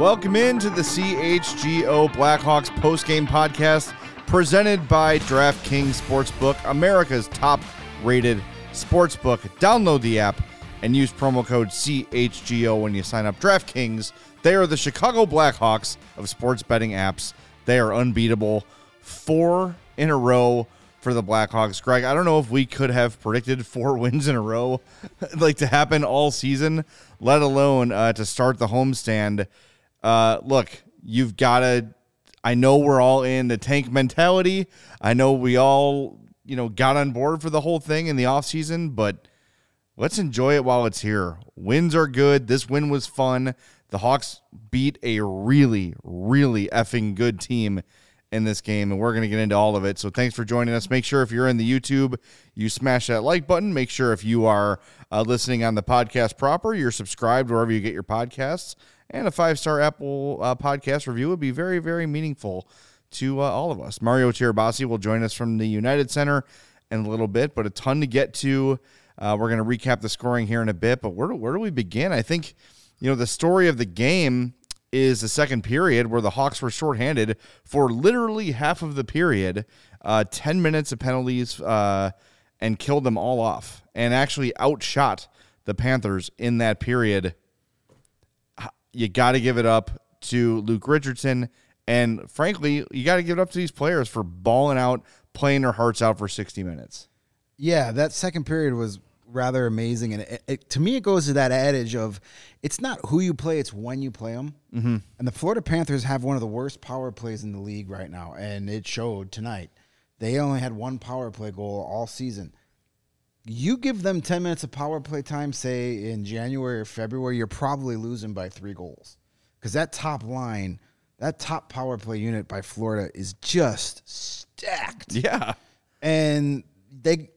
Welcome into the CHGO Blackhawks postgame podcast presented by DraftKings Sportsbook, America's top rated sportsbook. Download the app and use promo code CHGO when you sign up. DraftKings, they are the Chicago Blackhawks of sports betting apps. They are unbeatable. Four in a row for the Blackhawks. Greg, I don't know if we could have predicted four wins in a row like to happen all season, let alone uh, to start the homestand. Uh, look, you've got to. I know we're all in the tank mentality. I know we all, you know, got on board for the whole thing in the offseason, but let's enjoy it while it's here. Wins are good. This win was fun. The Hawks beat a really, really effing good team in this game, and we're going to get into all of it. So thanks for joining us. Make sure if you're in the YouTube, you smash that like button. Make sure if you are uh, listening on the podcast proper, you're subscribed wherever you get your podcasts and a five star Apple uh, podcast review would be very, very meaningful to uh, all of us. Mario Tirabassi will join us from the United Center in a little bit, but a ton to get to. Uh, we're going to recap the scoring here in a bit, but where do, where do we begin? I think, you know, the story of the game is the second period where the Hawks were shorthanded for literally half of the period, uh, 10 minutes of penalties, uh, and killed them all off and actually outshot the Panthers in that period you got to give it up to Luke Richardson. And frankly, you got to give it up to these players for balling out, playing their hearts out for 60 minutes. Yeah, that second period was rather amazing. And it, it, to me, it goes to that adage of it's not who you play, it's when you play them. Mm-hmm. And the Florida Panthers have one of the worst power plays in the league right now. And it showed tonight. They only had one power play goal all season. You give them 10 minutes of power play time, say in January or February, you're probably losing by three goals. Because that top line, that top power play unit by Florida is just stacked. Yeah. And they,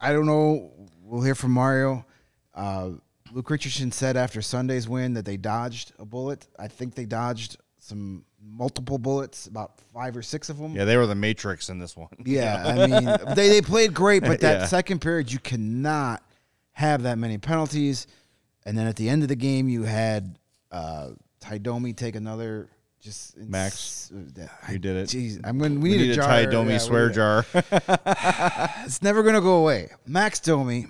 I don't know, we'll hear from Mario. Uh, Luke Richardson said after Sunday's win that they dodged a bullet. I think they dodged some multiple bullets, about five or six of them. Yeah, they were the Matrix in this one. Yeah, I mean, they, they played great, but that yeah. second period, you cannot have that many penalties. And then at the end of the game, you had uh, Ty Domi take another. Just Max, uh, you did it. Jeez, I'm going. We, we, need, need a, jar, Ty Domi yeah, swear jar. it's never going to go away. Max Domi.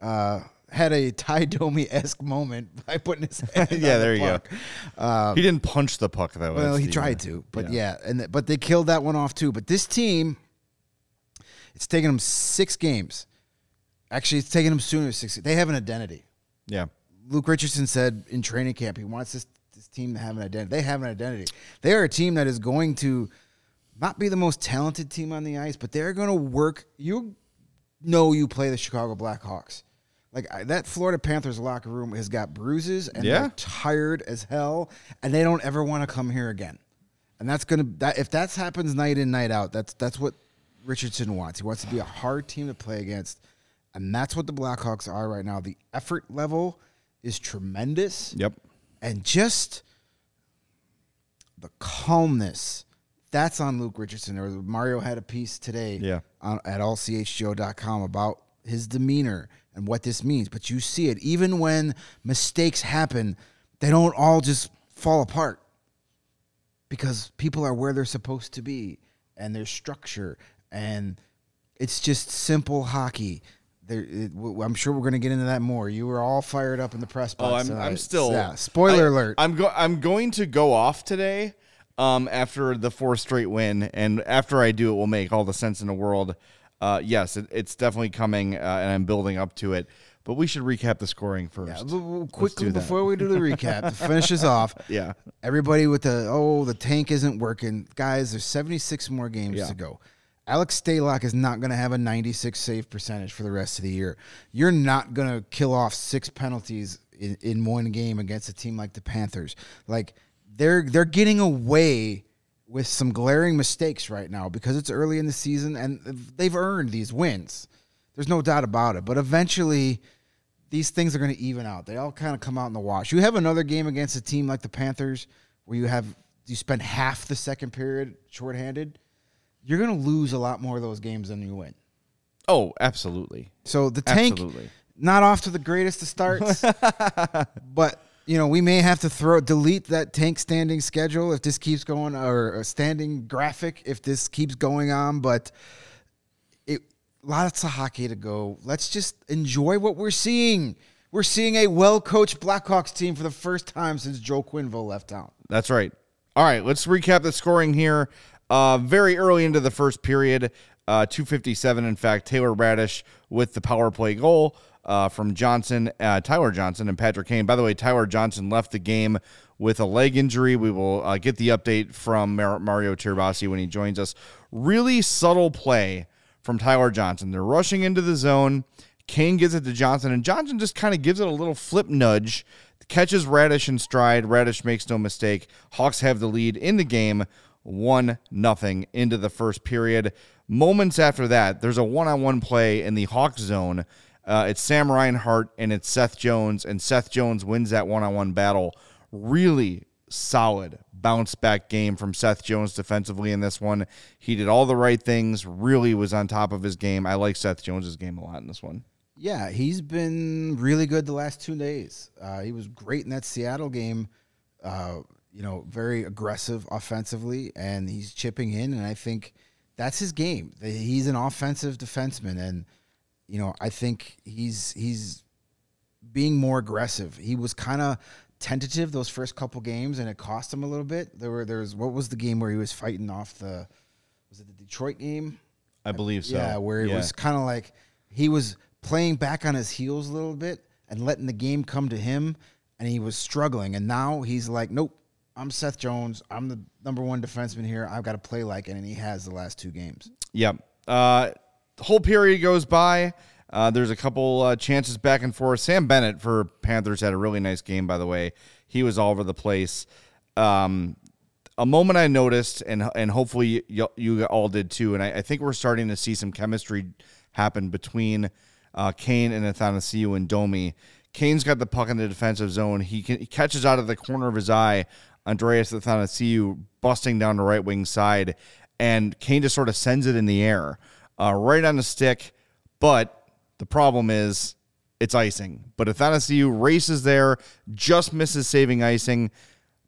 Uh, had a Ty Domi esque moment by putting his hand. yeah, there the you puck. go. Um, he didn't punch the puck though. Well, he tried to, but yeah. yeah, and but they killed that one off too. But this team, it's taken them six games. Actually, it's taken them sooner. Six. They have an identity. Yeah. Luke Richardson said in training camp he wants this this team to have an identity. They have an identity. They are a team that is going to not be the most talented team on the ice, but they're going to work. You know, you play the Chicago Blackhawks like I, that Florida Panthers locker room has got bruises and yeah. they're tired as hell, and they don't ever want to come here again. And that's gonna that if that happens night in night out, that's that's what Richardson wants. He wants to be a hard team to play against, and that's what the Blackhawks are right now. The effort level is tremendous. Yep, and just the calmness. That's on Luke Richardson. Or Mario had a piece today yeah. on, at allchgo.com about his demeanor and what this means. But you see it. Even when mistakes happen, they don't all just fall apart because people are where they're supposed to be and there's structure and it's just simple hockey. There, it, I'm sure we're going to get into that more. You were all fired up in the press box. Oh, I'm, tonight. I'm still. Yeah. Spoiler I, alert. I'm go, I'm going to go off today. Um, after the fourth straight win, and after I do, it will make all the sense in the world uh, yes, it, it's definitely coming, uh, and I'm building up to it. But we should recap the scoring first. Yeah, quickly before we do the recap, to finish off. Yeah, everybody with the oh the tank isn't working, guys. There's 76 more games yeah. to go. Alex Stalock is not going to have a 96 save percentage for the rest of the year. You're not going to kill off six penalties in, in one game against a team like the Panthers. Like they're they're getting away with some glaring mistakes right now because it's early in the season and they've earned these wins. There's no doubt about it. But eventually, these things are going to even out. They all kind of come out in the wash. You have another game against a team like the Panthers where you have you spend half the second period shorthanded. You're going to lose a lot more of those games than you win. Oh, absolutely. So the tank, absolutely. not off to the greatest of starts, but you know, we may have to throw delete that tank standing schedule if this keeps going, or a standing graphic if this keeps going on. But it lots of hockey to go. Let's just enjoy what we're seeing. We're seeing a well-coached Blackhawks team for the first time since Joe Quenneville left town. That's right. All right, let's recap the scoring here. Uh, very early into the first period, uh, 257. In fact, Taylor Raddysh with the power play goal uh, from Johnson, uh, Tyler Johnson, and Patrick Kane. By the way, Tyler Johnson left the game with a leg injury. We will uh, get the update from Mar- Mario Tirabassi when he joins us. Really subtle play from Tyler Johnson. They're rushing into the zone. Kane gives it to Johnson, and Johnson just kind of gives it a little flip nudge, catches Raddysh in stride. Raddysh makes no mistake. Hawks have the lead in the game, one nothing into the first period. Moments after that, there's a one-on-one play in the Hawks zone. Uh, it's Sam Reinhart and it's Seth Jones, and Seth Jones wins that one-on-one battle. Really solid bounce back game from Seth Jones defensively in this one. He did all the right things, really was on top of his game. I like Seth Jones's game a lot in this one. Yeah, he's been really good the last two days. Uh, he was great in that Seattle game. Uh, you know, very aggressive offensively, and he's chipping in. And I think that's his game. He's an offensive defenseman, and you know, I think he's he's being more aggressive. He was kind of tentative those first couple games, and it cost him a little bit. There were there's what was the game where he was fighting off the was it the Detroit game? I believe so. Yeah, where it Yeah. was kind of like he was playing back on his heels a little bit and letting the game come to him, and he was struggling. And now he's like, nope. I'm Seth Jones. I'm the number one defenseman here. I've got to play like it, and he has the last two games. Yep. Uh, the whole period goes by. Uh, there's a couple uh, chances back and forth. Sam Bennett for Panthers had a really nice game, by the way. He was all over the place. Um, a moment I noticed, and and hopefully you, you all did too, and I, I think we're starting to see some chemistry happen between uh, Kane and Athanasiou and Domi. Kane's got the puck in the defensive zone. He, can, he catches out of the corner of his eye Andreas Athanasiou busting down the right wing side, and Kane just sort of sends it in the air, uh, right on the stick. But the problem is it's icing. But Athanasiou races there, just misses saving icing.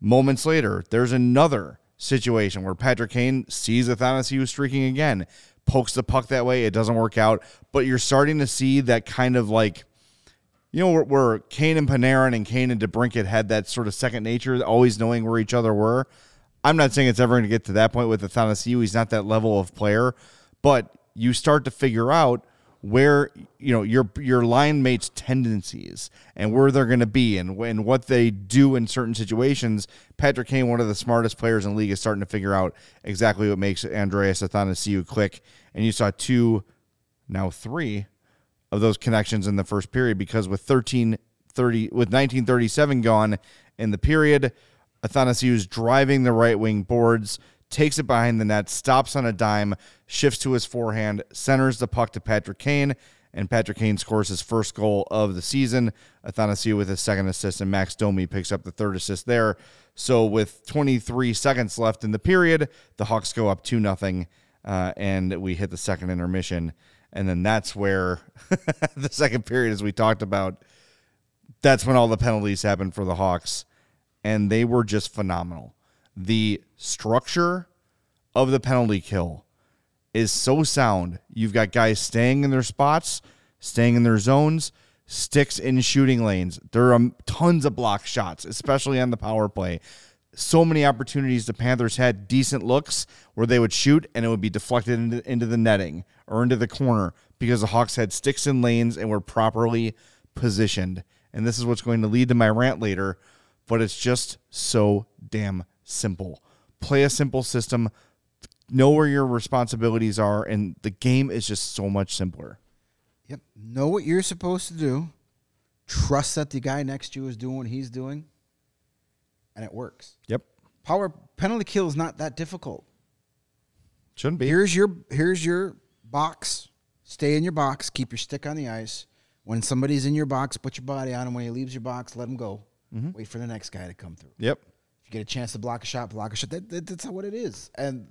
Moments later, there's another situation where Patrick Kane sees Athanasiou streaking again, pokes the puck that way. It doesn't work out, but you're starting to see that kind of like, you know, where, where Kane and Panarin and Kane and DeBrincat had that sort of second nature, always knowing where each other were. I'm not saying it's ever going to get to that point with Athanasiou. He's not that level of player, but you start to figure out where you know your your line mates tendencies and where they're going to be and when what they do in certain situations. Patrick Kane one of the smartest players in the league is starting to figure out exactly what makes Andreas Athanasiou click. And you saw two now three of those connections in the first period because with 1330 with 1937 gone in the period Athanasiou's driving the right wing boards takes it behind the net, stops on a dime, shifts to his forehand, centers the puck to Patrick Kane, and Patrick Kane scores his first goal of the season. Athanasiou with his second assist, and Max Domi picks up the third assist there. So with 23 seconds left in the period, the Hawks go up 2 nothing, uh, and we hit the second intermission. And then that's where the second period, as we talked about, that's when all the penalties happened for the Hawks, and they were just phenomenal the structure of the penalty kill is so sound. You've got guys staying in their spots, staying in their zones, sticks in shooting lanes. There are tons of block shots, especially on the power play. So many opportunities the Panthers had decent looks where they would shoot and it would be deflected into, into the netting or into the corner because the Hawks had sticks in lanes and were properly positioned. And this is what's going to lead to my rant later, but it's just so damn simple. Play a simple system, know where your responsibilities are, and the game is just so much simpler. Yep. Know what you're supposed to do. Trust that the guy next to you is doing what he's doing, and it works. Yep. Power penalty kill is not that difficult. Shouldn't be. Here's your here's your box. Stay in your box. Keep your stick on the ice. When somebody's in your box, put your body on him. When he leaves your box, let him go. Mm-hmm. Wait for the next guy to come through. Yep. Get a chance to block a shot, block a shot. That, that, that's what it is. And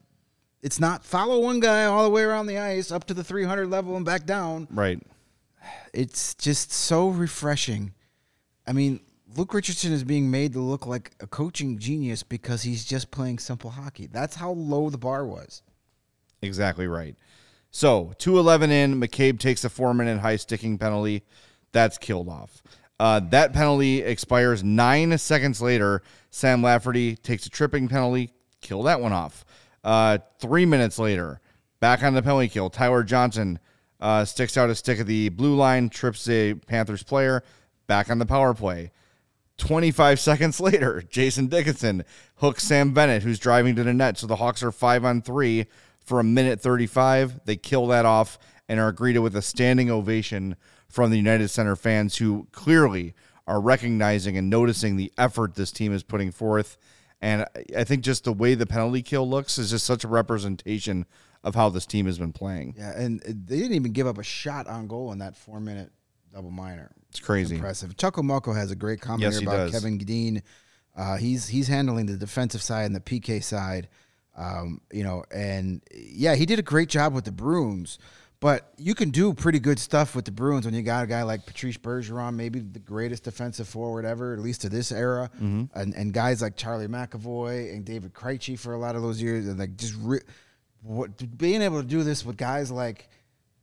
it's not follow one guy all the way around the ice up to the 300 level and back down. Right. It's just so refreshing. I mean, Luke Richardson is being made to look like a coaching genius because he's just playing simple hockey. That's how low the bar was. Exactly right. So, 211 in, McCabe takes a four minute high sticking penalty. That's killed off. Uh, that penalty expires nine seconds later. Sam Lafferty takes a tripping penalty, kill that one off. Uh, three minutes later, back on the penalty kill, Tyler Johnson uh, sticks out a stick at the blue line, trips a Panthers player, back on the power play. 25 seconds later, Jason Dickinson hooks Sam Bennett, who's driving to the net. So the Hawks are five on three for a minute 35. They kill that off and are greeted with a standing ovation from the United Center fans who clearly are recognizing and noticing the effort this team is putting forth. And I think just the way the penalty kill looks is just such a representation of how this team has been playing. Yeah, and they didn't even give up a shot on goal in that four minute double minor. It's crazy. impressive. Chuckle Mucko has a great comment Yes, here about does. Kevin Dean. Uh, he's he's handling the defensive side and the PK side. Um, you know, and yeah, he did a great job with the Bruins. But you can do pretty good stuff with the Bruins when you got a guy like Patrice Bergeron, maybe the greatest defensive forward ever, at least to this era, Mm-hmm. and, and guys like Charlie McAvoy and David Krejci for a lot of those years, and like just re- what, being able to do this with guys like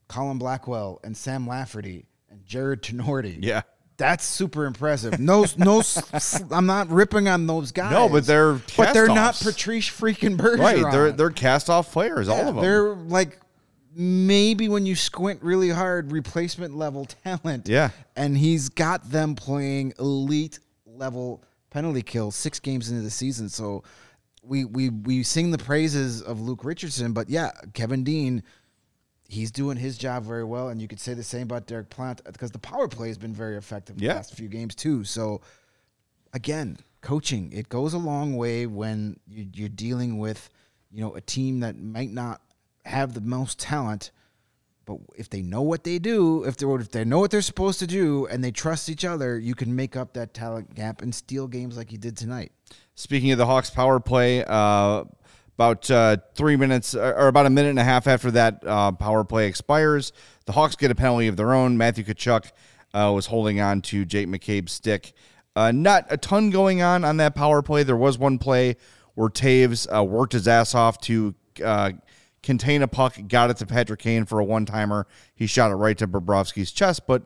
Colin Blackwell and Sam Lafferty and Jarred Tinordi. Yeah. That's super impressive. No, no, I'm not ripping on those guys. No, but they're but they're not. Patrice freaking Bergeron. Right. They're, they're cast off players, all of them. They're like maybe when you squint really hard, replacement level talent. Yeah. and he's got them playing elite level penalty kill six games into the season. So we we we sing the praises of Luke Richardson, but yeah, Kevin Dean. He's doing his job very well, and you could say the same about Derek Plant because the power play has been very effective Yeah. the last few games too. So, again, coaching it goes a long way when you, you're dealing with, you know, a team that might not have the most talent, but if they know what they do, if they if they know what they're supposed to do, and they trust each other, you can make up that talent gap and steal games like you did tonight. Speaking of the Hawks power play, uh, about uh, three minutes or about a minute and a half after that uh, power play expires, the Hawks get a penalty of their own. Matthew Tkachuk uh, was holding on to Jake McCabe's stick. Uh, not a ton going on on that power play. There was one play where Toews uh, worked his ass off to uh, contain a puck, got it to Patrick Kane for a one timer. He shot it right to Bobrovsky's chest, but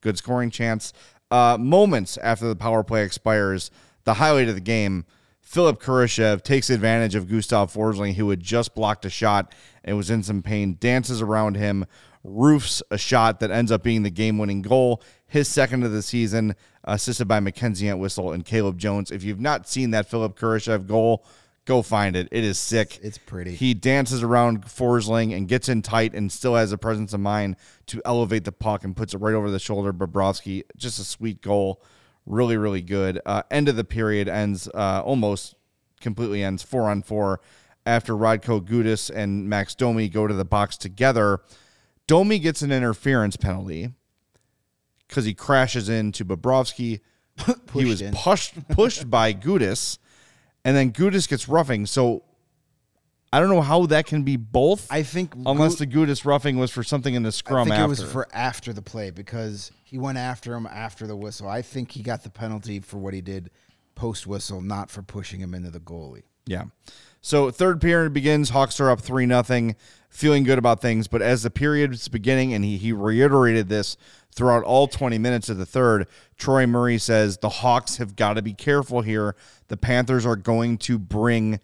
good scoring chance. Uh, moments after the power play expires, the highlight of the game, Philipp Kurashev takes advantage of Gustav Forsling, who had just blocked a shot and was in some pain, dances around him, roofs a shot that ends up being the game winning goal, his second of the season, assisted by Mackenzie Entwistle and Caleb Jones. If you've not seen that Philipp Kurashev goal, go find it. It is sick. It's pretty. He dances around Forsling and gets in tight and still has a presence of mind to elevate the puck and puts it right over the shoulder. Bobrovsky, just a sweet goal. Really, really good. Uh, end of the period ends uh, almost completely ends four on four after Radko Gudas and Max Domi go to the box together. Domi gets an interference penalty because he crashes into Bobrovsky. he was in. pushed pushed by Gudas, and then Gudas gets roughing. So I don't know how that can be both. I think unless Gu- the Gudas roughing was for something in the I scrum think after. it was for after the play because he went after him after the whistle. I think he got the penalty for what he did post whistle, not for pushing him into the goalie. Yeah. So third period begins. Hawks are up three nothing, feeling good about things. But as the period period's beginning, and he he reiterated this throughout all 20 minutes of the third, Troy Murray says the Hawks have got to be careful here. The Panthers are going to bring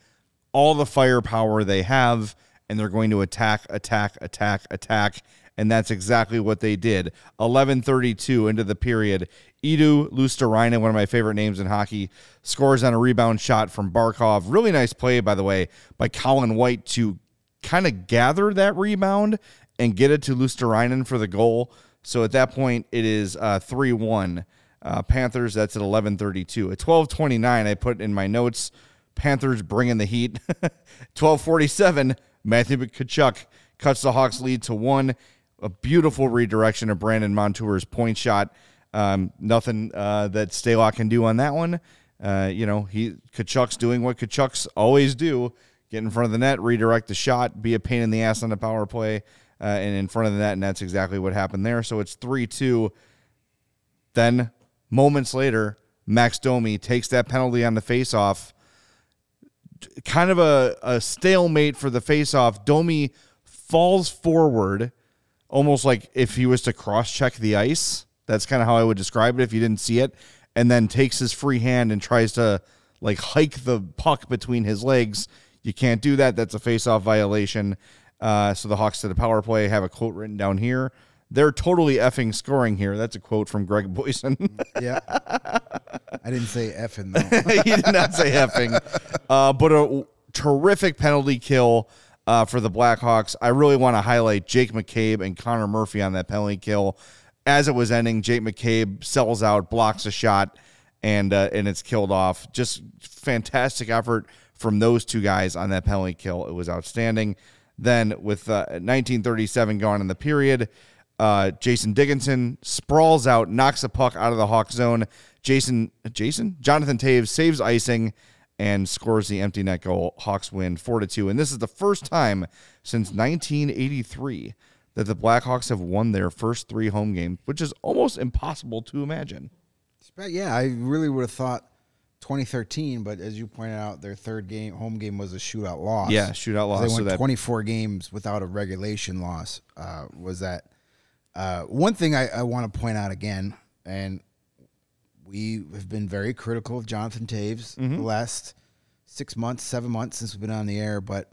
all the firepower they have, and they're going to attack, attack, attack, attack. And that's exactly what they did. 11:32 into the period, Eetu Luostarinen, one of my favorite names in hockey, scores on a rebound shot from Barkov. Really nice play, by the way, by Colin White to kind of gather that rebound and get it to Luostarinen for the goal. So at that point, it is uh, 3 1. Uh, Panthers, that's at 11:32. At 12:29, I put in my notes, Panthers bringing the heat. 12:47, Matthew Tkachuk cuts the Hawks lead to one. A beautiful redirection of Brandon Montour's point shot. Um, nothing uh, that Stalock can do on that one. Uh, you know, he Tkachuk's doing what Tkachuks always do: get in front of the net, redirect the shot, be a pain in the ass on the power play, uh, and in front of the net, and that's exactly what happened there. So it's three two. Then moments later, Max Domi takes that penalty on the faceoff. Kind of a, a stalemate for the faceoff. Domi falls forward, almost like if he was to cross check the ice. That's kind of how I would describe it if you didn't see it. And then takes his free hand and tries to like hike the puck between his legs. You can't do that. That's a faceoff violation. Uh, so the Hawks to the power play have a quote written down here. They're totally effing scoring here. That's a quote from Greg Boysen. yeah. I didn't say effing though. he did not say effing. Uh, but a terrific penalty kill uh, for the Blackhawks. I really want to highlight Jake McCabe and Connor Murphy on that penalty kill. As it was ending, Jake McCabe sells out, blocks a shot, and uh, and it's killed off. Just fantastic effort from those two guys on that penalty kill. It was outstanding. Then with uh, 1937 gone in the period, uh, Jason Dickinson sprawls out, knocks a puck out of the Hawk zone. Jason, Jason, Jonathan Toews saves icing and scores the empty net goal. Hawks win four to two, and this is the first time since 1983 that the Blackhawks have won their first three home games, which is almost impossible to imagine. Yeah, I really would have thought 2013, but as you pointed out, their third game home game was a shootout loss. Yeah, shootout loss. They went so that, 24 games without a regulation loss. Uh, was that uh, one thing I, I want to point out again? And we have been very critical of Jonathan Toews Mm-hmm. the last six months, seven months since we've been on the air, but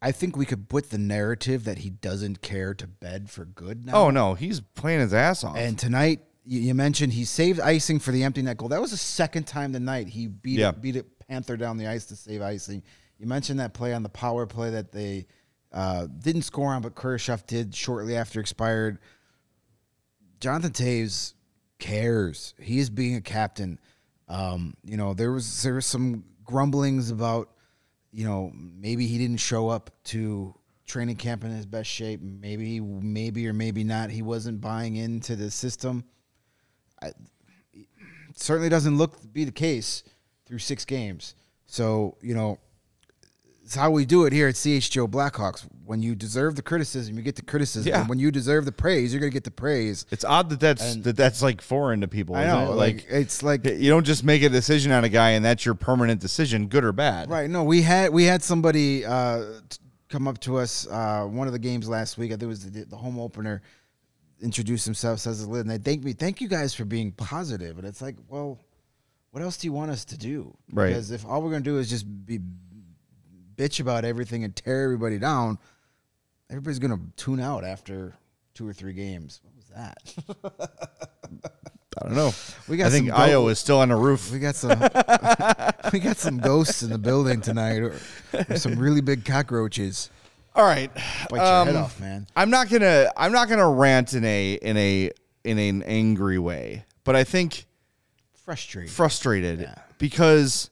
I think we could put the narrative that he doesn't care to bed for good now. oh no, he's playing his ass off. And tonight, you, you mentioned he saved icing for the empty net goal. That was the second time tonight he beat Yeah. it, beat it Panther down the ice to save icing. You mentioned that play on the power play that they uh, didn't score on, but Kurashev did shortly after expired. Jonathan Toews cares. He is being a captain. Um, you know, there was there was some grumblings about, you know, maybe he didn't show up to training camp in his best shape. Maybe maybe or maybe not. He wasn't buying into the system. I, certainly doesn't look to be the case through six games. So you know, it's how we do it here at CHGO Blackhawks. When you deserve the criticism, you get the criticism. Yeah. And when you deserve the praise, you're gonna get the praise. it's odd that that's that that's like foreign to people. I know, it? like, it's like you don't just make a decision on a guy and that's your permanent decision, good or bad. Right. No, we had we had somebody uh, come up to us uh, one of the games last week. I think it was the, the home opener. Introduce themselves as a lid, and they thank me. Thank you guys for being positive. And it's like, well, what else do you want us to do? Right. Because if all we're gonna do is just be bitch about everything and tear everybody down, everybody's gonna tune out after two or three games. What was that? I don't know. We got I think some Io is still on the roof. We got some we got some ghosts in the building tonight, or, or some really big cockroaches. All right. Bite your Um, head off, man. I'm not gonna I'm not gonna rant in a in a in an angry way, but I think Frustrated. frustrated Yeah. because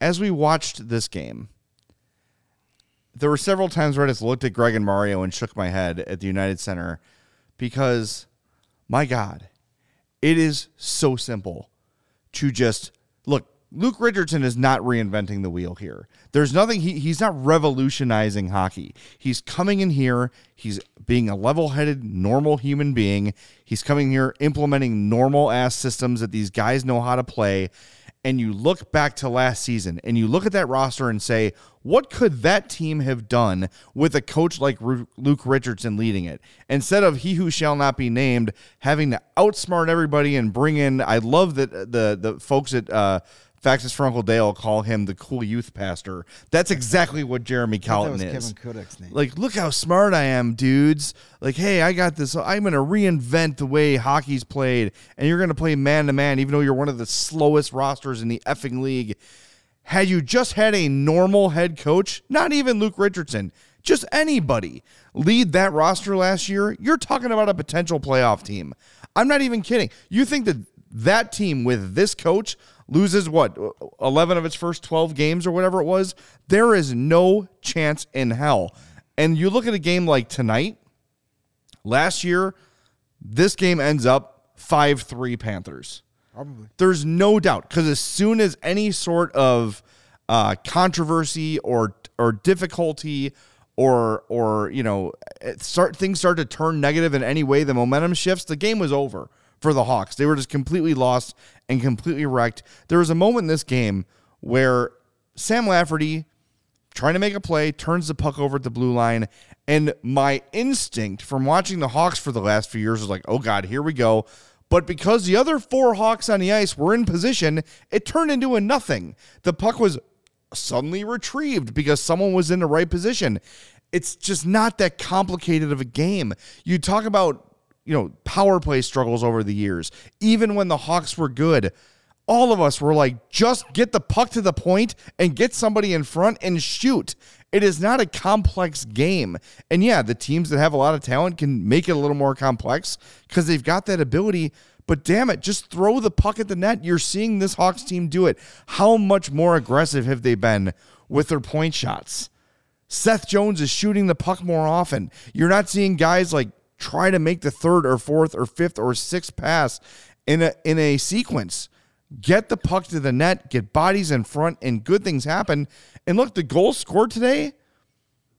as we watched this game, there were several times where I just looked at Greg and Mario and shook my head at the United Center because, my God, it is so simple to just look. Luke Richardson is not reinventing the wheel here. There's nothing, he, he's not revolutionizing hockey. He's coming in here, he's being a level headed, normal human being. He's coming here implementing normal ass systems that these guys know how to play. And you look back to last season and you look at that roster and say, what could that team have done with a coach like Luke Richardson leading it? Instead of he who shall not be named having to outsmart everybody and bring in, I love that the the folks at uh, Faxes for Uncle Dale call him the cool youth pastor. That's exactly what Jeremy was is. Kevin Kodak's name. Like, look how smart I am, dudes. Like, hey, I got this. I'm going to reinvent the way hockey's played, and you're going to play man to man, even though you're one of the slowest rosters in the effing league. Had you just had a normal head coach, not even Luke Richardson, just anybody lead that roster last year, you're talking about a potential playoff team. I'm not even kidding. You think that that team with this coach loses what 11 of its first 12 games or whatever it was there is no chance in hell and you look at a game like tonight last year this game ends up 5-3 panthers Probably. there's no doubt because as soon as any sort of uh, controversy or or difficulty or or you know it start things start to turn negative in any way, the momentum shifts. The game was over for the Hawks. They were just completely lost and completely wrecked. There was a moment in this game where Sam Lafferty, trying to make a play, turns the puck over at the blue line. And my instinct from watching the Hawks for the last few years was like, oh God, here we go. But because the other four Hawks on the ice were in position, it turned into a nothing. The puck was suddenly retrieved because someone was in the right position. It's just not that complicated of a game. You talk about, you know, power play struggles over the years. Even when the Hawks were good, all of us were like, just get the puck to the point and get somebody in front and shoot. It is not a complex game. And yeah, the teams that have a lot of talent can make it a little more complex because they've got that ability. But damn it, just throw the puck at the net. You're seeing this Hawks team do it. How much more aggressive have they been with their point shots? Seth Jones is shooting the puck more often. You're not seeing guys like try to make the third or fourth or fifth or sixth pass in a in a sequence. Get the puck to the net, get bodies in front, and good things happen. And look, the goals scored today,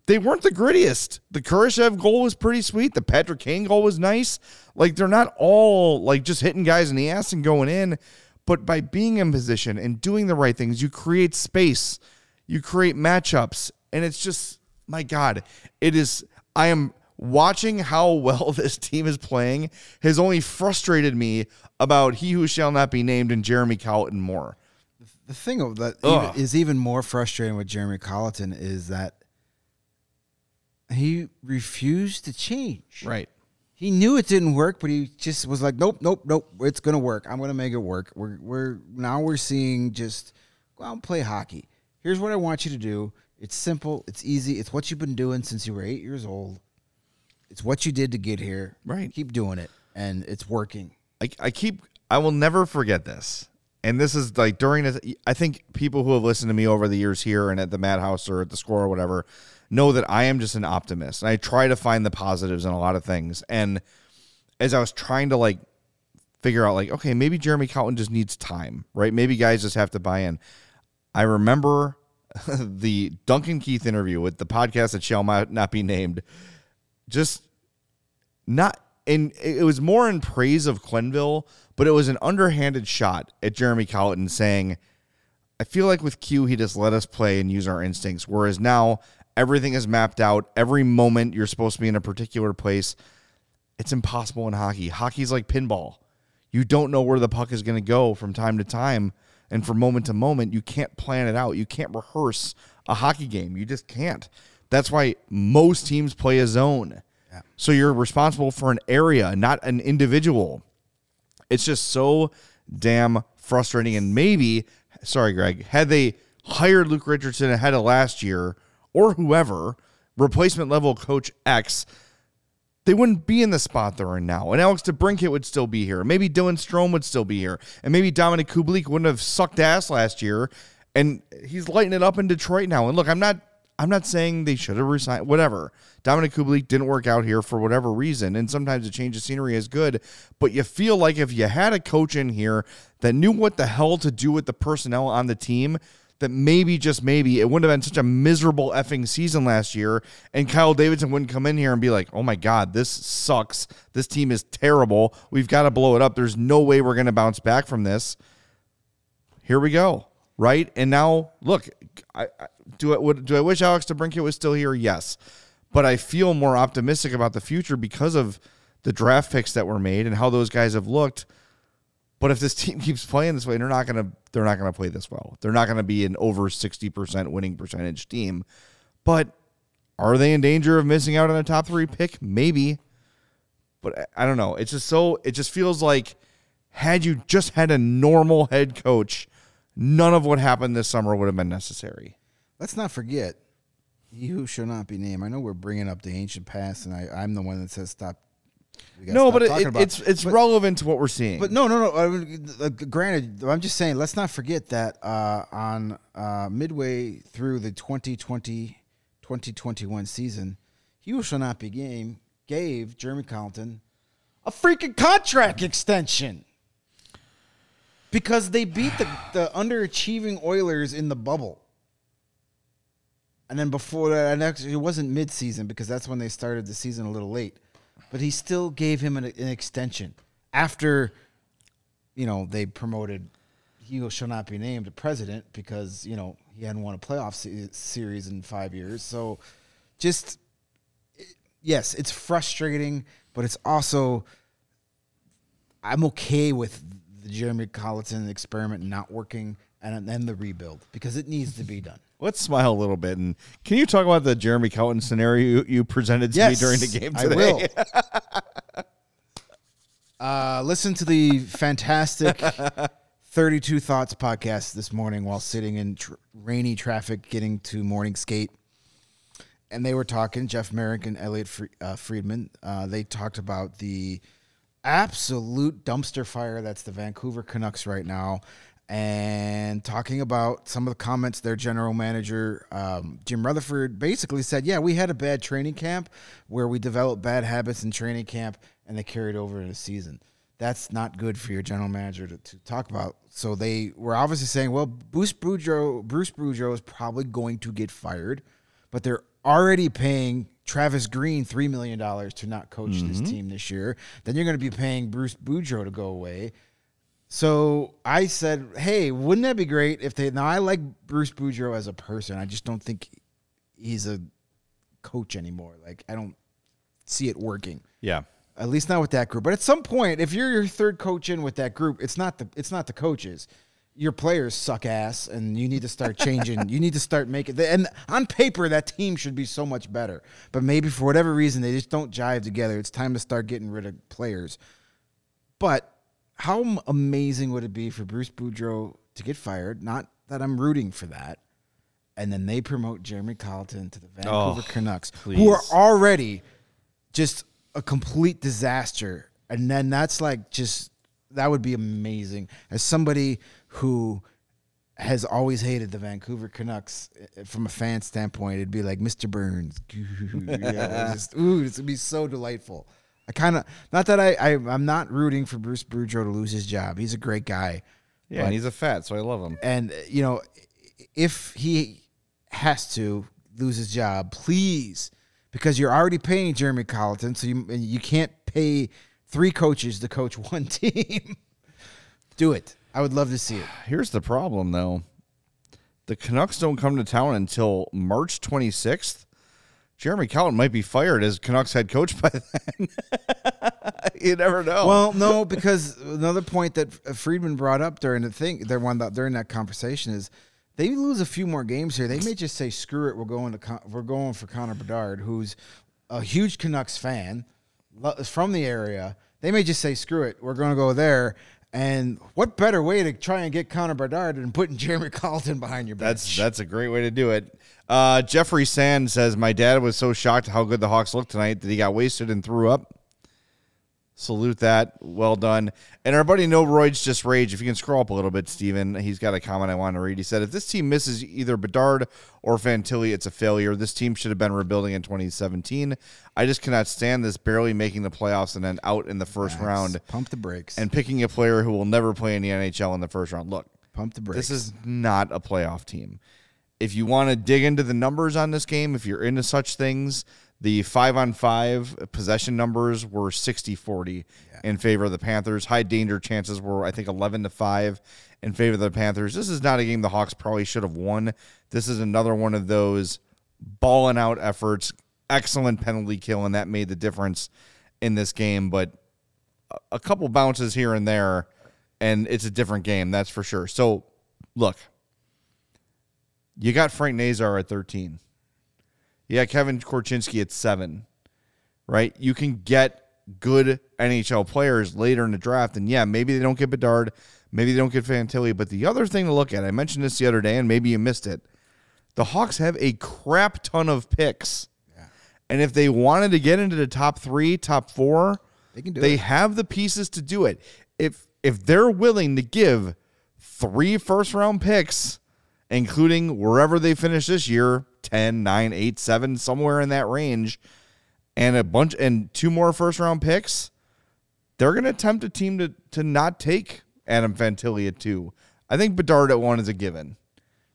they weren't the grittiest. The Kurashev goal was pretty sweet. The Patrick Kane goal was nice. Like they're not all like just hitting guys in the ass and going in, but by being in position and doing the right things, you create space, you create matchups, and it's just my God, it is. I am watching how well this team is playing has only frustrated me about he who shall not be named and Jeremy Colliton more. The thing that even, is even more frustrating with Jeremy Colliton is that he refused to change. Right. He knew it didn't work, but he just was like, "Nope, nope, nope. It's gonna work. I'm gonna make it work." We're we're now we're seeing just go out and play hockey. Here's what I want you to do. It's simple. It's easy. It's what you've been doing since you were eight years old. It's what you did to get here. Right. Keep doing it, and it's working. I, I keep I will never forget this. And this is like during this I think people who have listened to me over the years here and at the Madhouse or at the score or whatever know that I am just an optimist. And I try to find the positives in a lot of things. And as I was trying to like figure out like, okay, maybe Jeremy Colliton just needs time, right? Maybe guys just have to buy in. I remember the Duncan Keith interview with the podcast that shall not be named. Just not and it was more in praise of Quenneville, but it was an underhanded shot at Jeremy Colliton saying, I feel like with Q, he just let us play and use our instincts. Whereas now everything is mapped out. Every moment you're supposed to be in a particular place. It's impossible in hockey. Hockey's like pinball. You don't know where the puck is going to go from time to time and from moment to moment. You can't plan it out. You can't rehearse a hockey game. You just can't. That's why most teams play a zone. Yeah. So you're responsible for an area, not an individual. It's just so damn frustrating. And maybe, sorry, Greg, had they hired Luke Richardson ahead of last year or whoever, replacement level coach X, they wouldn't be in the spot they're in now. And Alex DeBrincat would still be here. Maybe Dylan Strome would still be here. And maybe Dominik Kubalik wouldn't have sucked ass last year. And he's lighting it up in Detroit now. And look, I'm not I'm not saying they should have resigned, whatever. Dominik Kubalik didn't work out here for whatever reason, and sometimes a change of scenery is good. But you feel like if you had a coach in here that knew what the hell to do with the personnel on the team, that maybe, just maybe, it wouldn't have been such a miserable effing season last year, and Kyle Davidson wouldn't come in here and be like, oh my God, this sucks. This team is terrible. We've got to blow it up. There's no way we're going to bounce back from this. Here we go right? And now, look, I, I do I would, do I wish Alex DeBrincat was still here? Yes, but I feel more optimistic about the future because of the draft picks that were made and how those guys have looked. But if this team keeps playing this way, they're not gonna they're not gonna play this well. They're not gonna be an over sixty percent winning percentage team. But are they in danger of missing out on a top three pick? Maybe. But I don't know. It's just so it just feels like had you just had a normal head coach none of what happened this summer would have been necessary. Let's not forget, he who shall not be named. I know we're bringing up the ancient past, and I, I'm the one that says stop. No, but it, it's it's but, relevant to what we're seeing. But no, no, no. I mean, uh, granted, I'm just saying. Let's not forget that uh, on uh, midway through the 2020 2021 season, he who shall not be game gave Jeremy Colliton a freaking contract extension because they beat the, the underachieving Oilers in the bubble. And then before that, and actually, it wasn't mid-season because that's when they started the season a little late. But he still gave him an, an extension after, you know, they promoted he shall not be named president because you know he hadn't won a playoff se- series in five years. So, just yes, it's frustrating, but it's also I'm okay with the Jeremy Colliton experiment not working and then the rebuild because it needs to be done. Let's smile a little bit and can you talk about the Jeremy Colliton scenario you, you presented to Yes, me during the game today? I will. Uh, listen to the fantastic 32 Thoughts podcast this morning while sitting in tr- rainy traffic getting to morning skate. And they were talking, Jeff Marek and Elliot Fre- uh, Friedman. Uh, they talked about the absolute dumpster fire that's the Vancouver Canucks right now. And talking about some of the comments their general manager, um, Jim Rutherford, basically said, Yeah, we had a bad training camp where we developed bad habits in training camp and they carried over in the season that's not good for your general manager to, to, talk about. So they were obviously saying, well, Bruce Boudreau, Bruce Boudreau is probably going to get fired, but they're already paying Travis Green $3 million to not coach mm-hmm. this team this year. Then you're going to be paying Bruce Boudreau to go away. So I said, hey, wouldn't that be great if they. Now, I like Bruce Boudreau as a person. I just don't think he's a coach anymore. Like, I don't see it working. Yeah. At least not with that group. But at some point, if you're your third coach in with that group, it's not the it's not the coaches. Your players suck ass, and you need to start changing. you need to start making. And on paper, that team should be so much better. But maybe for whatever reason, they just don't jive together. It's time to start getting rid of players. But how amazing would it be for Bruce Boudreau to get fired? Not that I'm rooting for that. And then they promote Jeremy Colliton to the Vancouver oh, Canucks, please. who are already just a complete disaster. And then that's like just that would be amazing. As somebody who has always hated the Vancouver Canucks eh, from a fan standpoint, it'd be like Mr. Burns. yeah, just, ooh, this would be so delightful. I kind of not that I, I am not rooting for Bruce Boudreau to lose his job. He's a great guy. Yeah, and he's a fat, so I love him. And you know, if he has to lose his job, please because you're already paying Jeremy Colliton, so you you can't pay three coaches to coach one team. Do it. I would love to see it. Here's the problem, though. The Canucks don't come to town until March 26th. Jeremy Colliton might be fired as Canucks head coach by then. you never know. Well, no, because another point that Friedman brought up during the thing, there one during that conversation is they lose a few more games here, they may just say, "Screw it, we're going to we're going for Connor Bedard, who's a huge Canucks fan, from the area." They may just say, "Screw it, we're going to go there." And what better way to try and get Connor Bedard than putting Jeremy Colliton behind your bench? That's that's a great way to do it. Uh, Jeffrey Sand says, "My dad was so shocked how good the Hawks looked tonight that he got wasted and threw up." Salute that. Well done. And our buddy No Roids Just Rage, if you can scroll up a little bit, Steven, he's got a comment I want to read. He said, If this team misses either Bedard or Fantilli, it's a failure. This team should have been rebuilding in 2017. I just cannot stand this barely making the playoffs and then out in the first nice. round. Pump the brakes. And picking a player who will never play in the NHL in the first round. Look, pump the brakes. This is not a playoff team. If you want to dig into the numbers on this game, if you're into such things, the five on five possession numbers were 60 40 yeah. in favor of the Panthers. High danger chances were, I think, 11 to 5 in favor of the Panthers. This is not a game the Hawks probably should have won. This is another one of those balling out efforts, excellent penalty kill, and that made the difference in this game. But a couple bounces here and there, and it's a different game, that's for sure. So, look, you got Frank Nazar at 13. Yeah, Kevin Korchinski at seven, right? You can get good NHL players later in the draft, and yeah, maybe they don't get Bedard, maybe they don't get Fantilli. But the other thing to look at, I mentioned this the other day, and maybe you missed it. The Hawks have a crap ton of picks, yeah. and if they wanted to get into the top three, top four, they can do they it. have the pieces to do it. If if they're willing to give three first round picks, including wherever they finish this year, 10, 9, 8, 7, somewhere in that range, and a bunch and two more first round picks, they're going to attempt a team to to not take Adam Fantilli at two. I think Bedard at one is a given,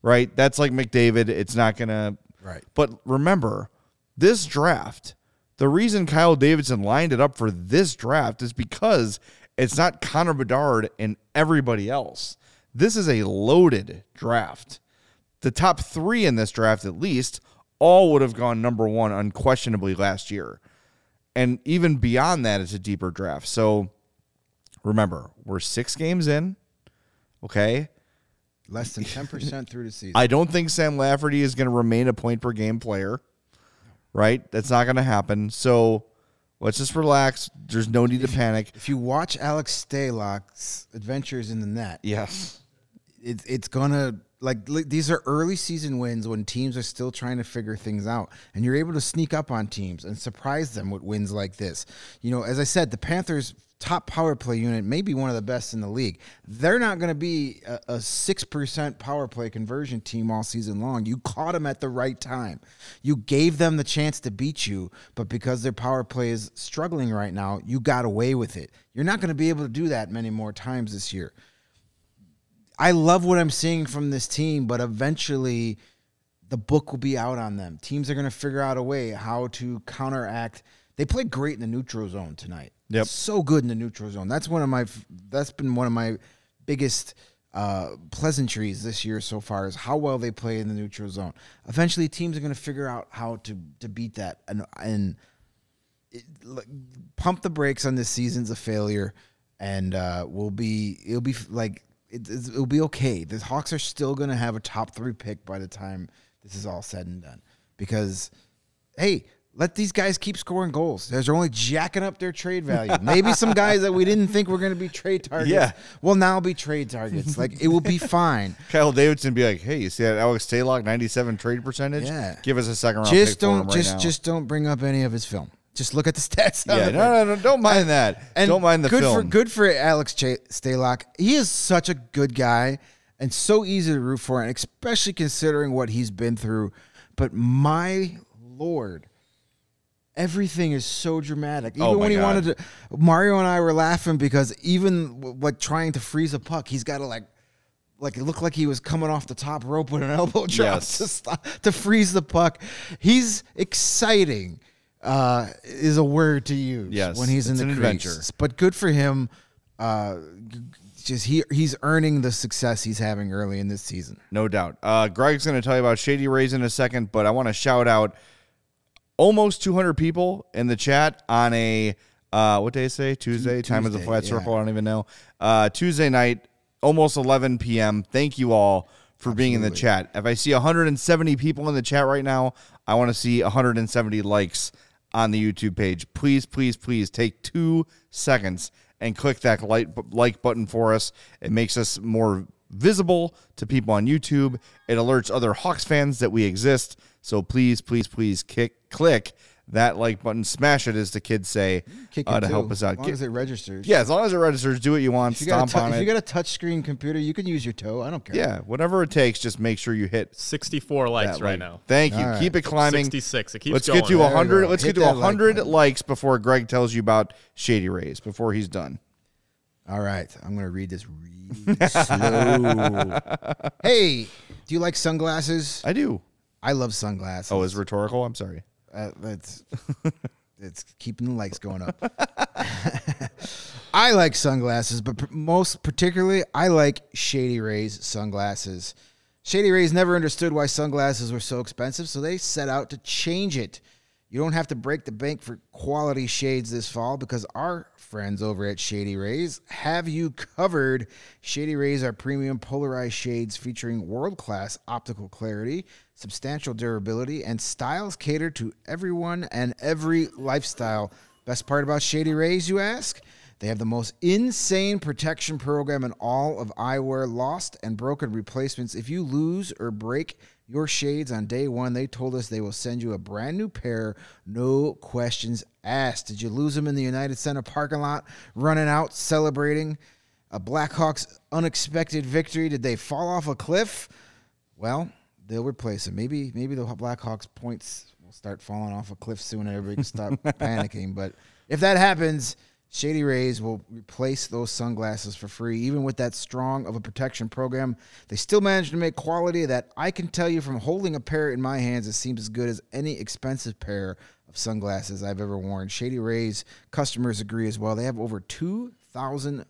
right? That's like McDavid. It's not going to. Right. But remember, this draft, the reason Kyle Davidson lined it up for this draft is because It's not Connor Bedard and everybody else. This is a loaded draft. The top three in this draft, at least, all would have gone number one unquestionably last year. And even beyond that, it's a deeper draft. So remember, we're six games in. Okay. Less than 10% through the season. I don't think Sam Lafferty is going to remain a point per game player, right? That's not going to happen. So let's just relax. There's no need to panic. If you watch Alex Stalock's adventures in the net, Yes. it, it's gonna like li- these are early season wins when teams are still trying to figure things out and you're able to sneak up on teams and surprise them with wins like this. You know as i said the panthers top power play unit may be one of the best in the league. They're not going to be a, a 6% power play conversion team all season long. You caught them at the right time. You gave them the chance to beat you but because their power play is struggling right now you got away with it. You're not going to be able to do that many more times this year I love what I'm seeing from this team, but eventually the book will be out on them. Teams are going to figure out a way how to counteract. They played great in the neutral zone tonight. Yep. So good in the neutral zone. That's one of my that's been one of my biggest uh, pleasantries this year so far is how well they play in the neutral zone. Eventually teams are going to figure out how to to beat that and and it, like, pump the brakes on this season's a failure and uh, we'll be it'll be like it, it'll be okay. The Hawks are still going to have a top three pick by the time this is all said and done. Because, hey, let these guys keep scoring goals. They're only jacking up their trade value. Maybe some guys that we didn't think were going to be trade targets Yeah. will now be trade targets. Like it will be fine. Kyle Davidson be like, hey, you see that Alex Stalock 97 trade percentage? Yeah. Give us a second round just pick for him don't right just now. just don't bring up any of his film. Just look at the stats. yeah, no, no, no, don't mind that. And don't mind the good film. for good for Alex Ch- Stalock. He is such a good guy and so easy to root for, and especially considering what he's been through. But my lord, everything is so dramatic. Even Oh my when he God. wanted to, Mario and I were laughing because even w- like trying to freeze a puck, he's got to like. Like it looked like he was coming off the top rope with an elbow drop Yes. to stop, to freeze the puck. He's exciting. Uh, is a word to use Yes, when he's in the crease. adventure. But good for him. Uh, just he he's earning the success he's having early in this season. No doubt. Uh, Greg's going to tell you about Shady Rays in a second, but I want to shout out almost 200 people in the chat on a uh, what day is today? Tuesday. Time of the Tuesday, flat yeah. circle. I don't even know. Uh, Tuesday night, almost 11 p.m. Thank you all for being in the chat. If I see 170 people in the chat right now, I want to see 170 likes on the YouTube page. Please, please, please take two seconds and click that like like button for us. It makes us more visible to people on YouTube. It alerts other Hawks fans that we exist. So please, please, please kick, click that like button. Smash it, as the kids say, Kick uh, to too, help us out. As long Get- as it registers. yeah, as long as it registers, do what you want. If you got a Stomp tou- on if it. you got a touch screen computer, you can use your toe. I don't care. yeah, whatever it takes, just make sure you hit 64 likes that right like. now. Thank you. All right. Keep it climbing. 66. It keeps Let's going. get to There 100. go. Let's Hit get to that like 100 likes before Greg tells you about Shady Rays before he's done. All right, I'm gonna read this really slow. Hey, do you like sunglasses? I do. I love sunglasses. Oh, is rhetorical? I'm sorry. Uh, that's it's keeping the likes going up. I like sunglasses, but most particularly, I like Shady Rays sunglasses. Shady Rays never understood why sunglasses were so expensive, so they set out to change it. You don't have to break the bank for quality shades this fall because our friends over at Shady Rays have you covered. Shady Rays are premium polarized shades featuring world class optical clarity, substantial durability, and styles catered to everyone and every lifestyle. Best part about Shady Rays, you ask? They have the most insane protection program in all of eyewear, lost and broken replacements. If you lose or break your shades on day one, they told us they will send you a brand new pair, no questions asked. Did you lose them in the United Center parking lot, running out, celebrating a Blackhawks unexpected victory? Did they fall off a cliff? Well, they'll replace them. Maybe maybe the Blackhawks points will start falling off a cliff soon and everybody can stop panicking. But if that happens, Shady Rays will replace those sunglasses for free. Even with that strong of a protection program, they still manage to make quality that I can tell you from holding a pair in my hands, it seems as good as any expensive pair of sunglasses I've ever worn. Shady Rays customers agree as well. They have over 200,000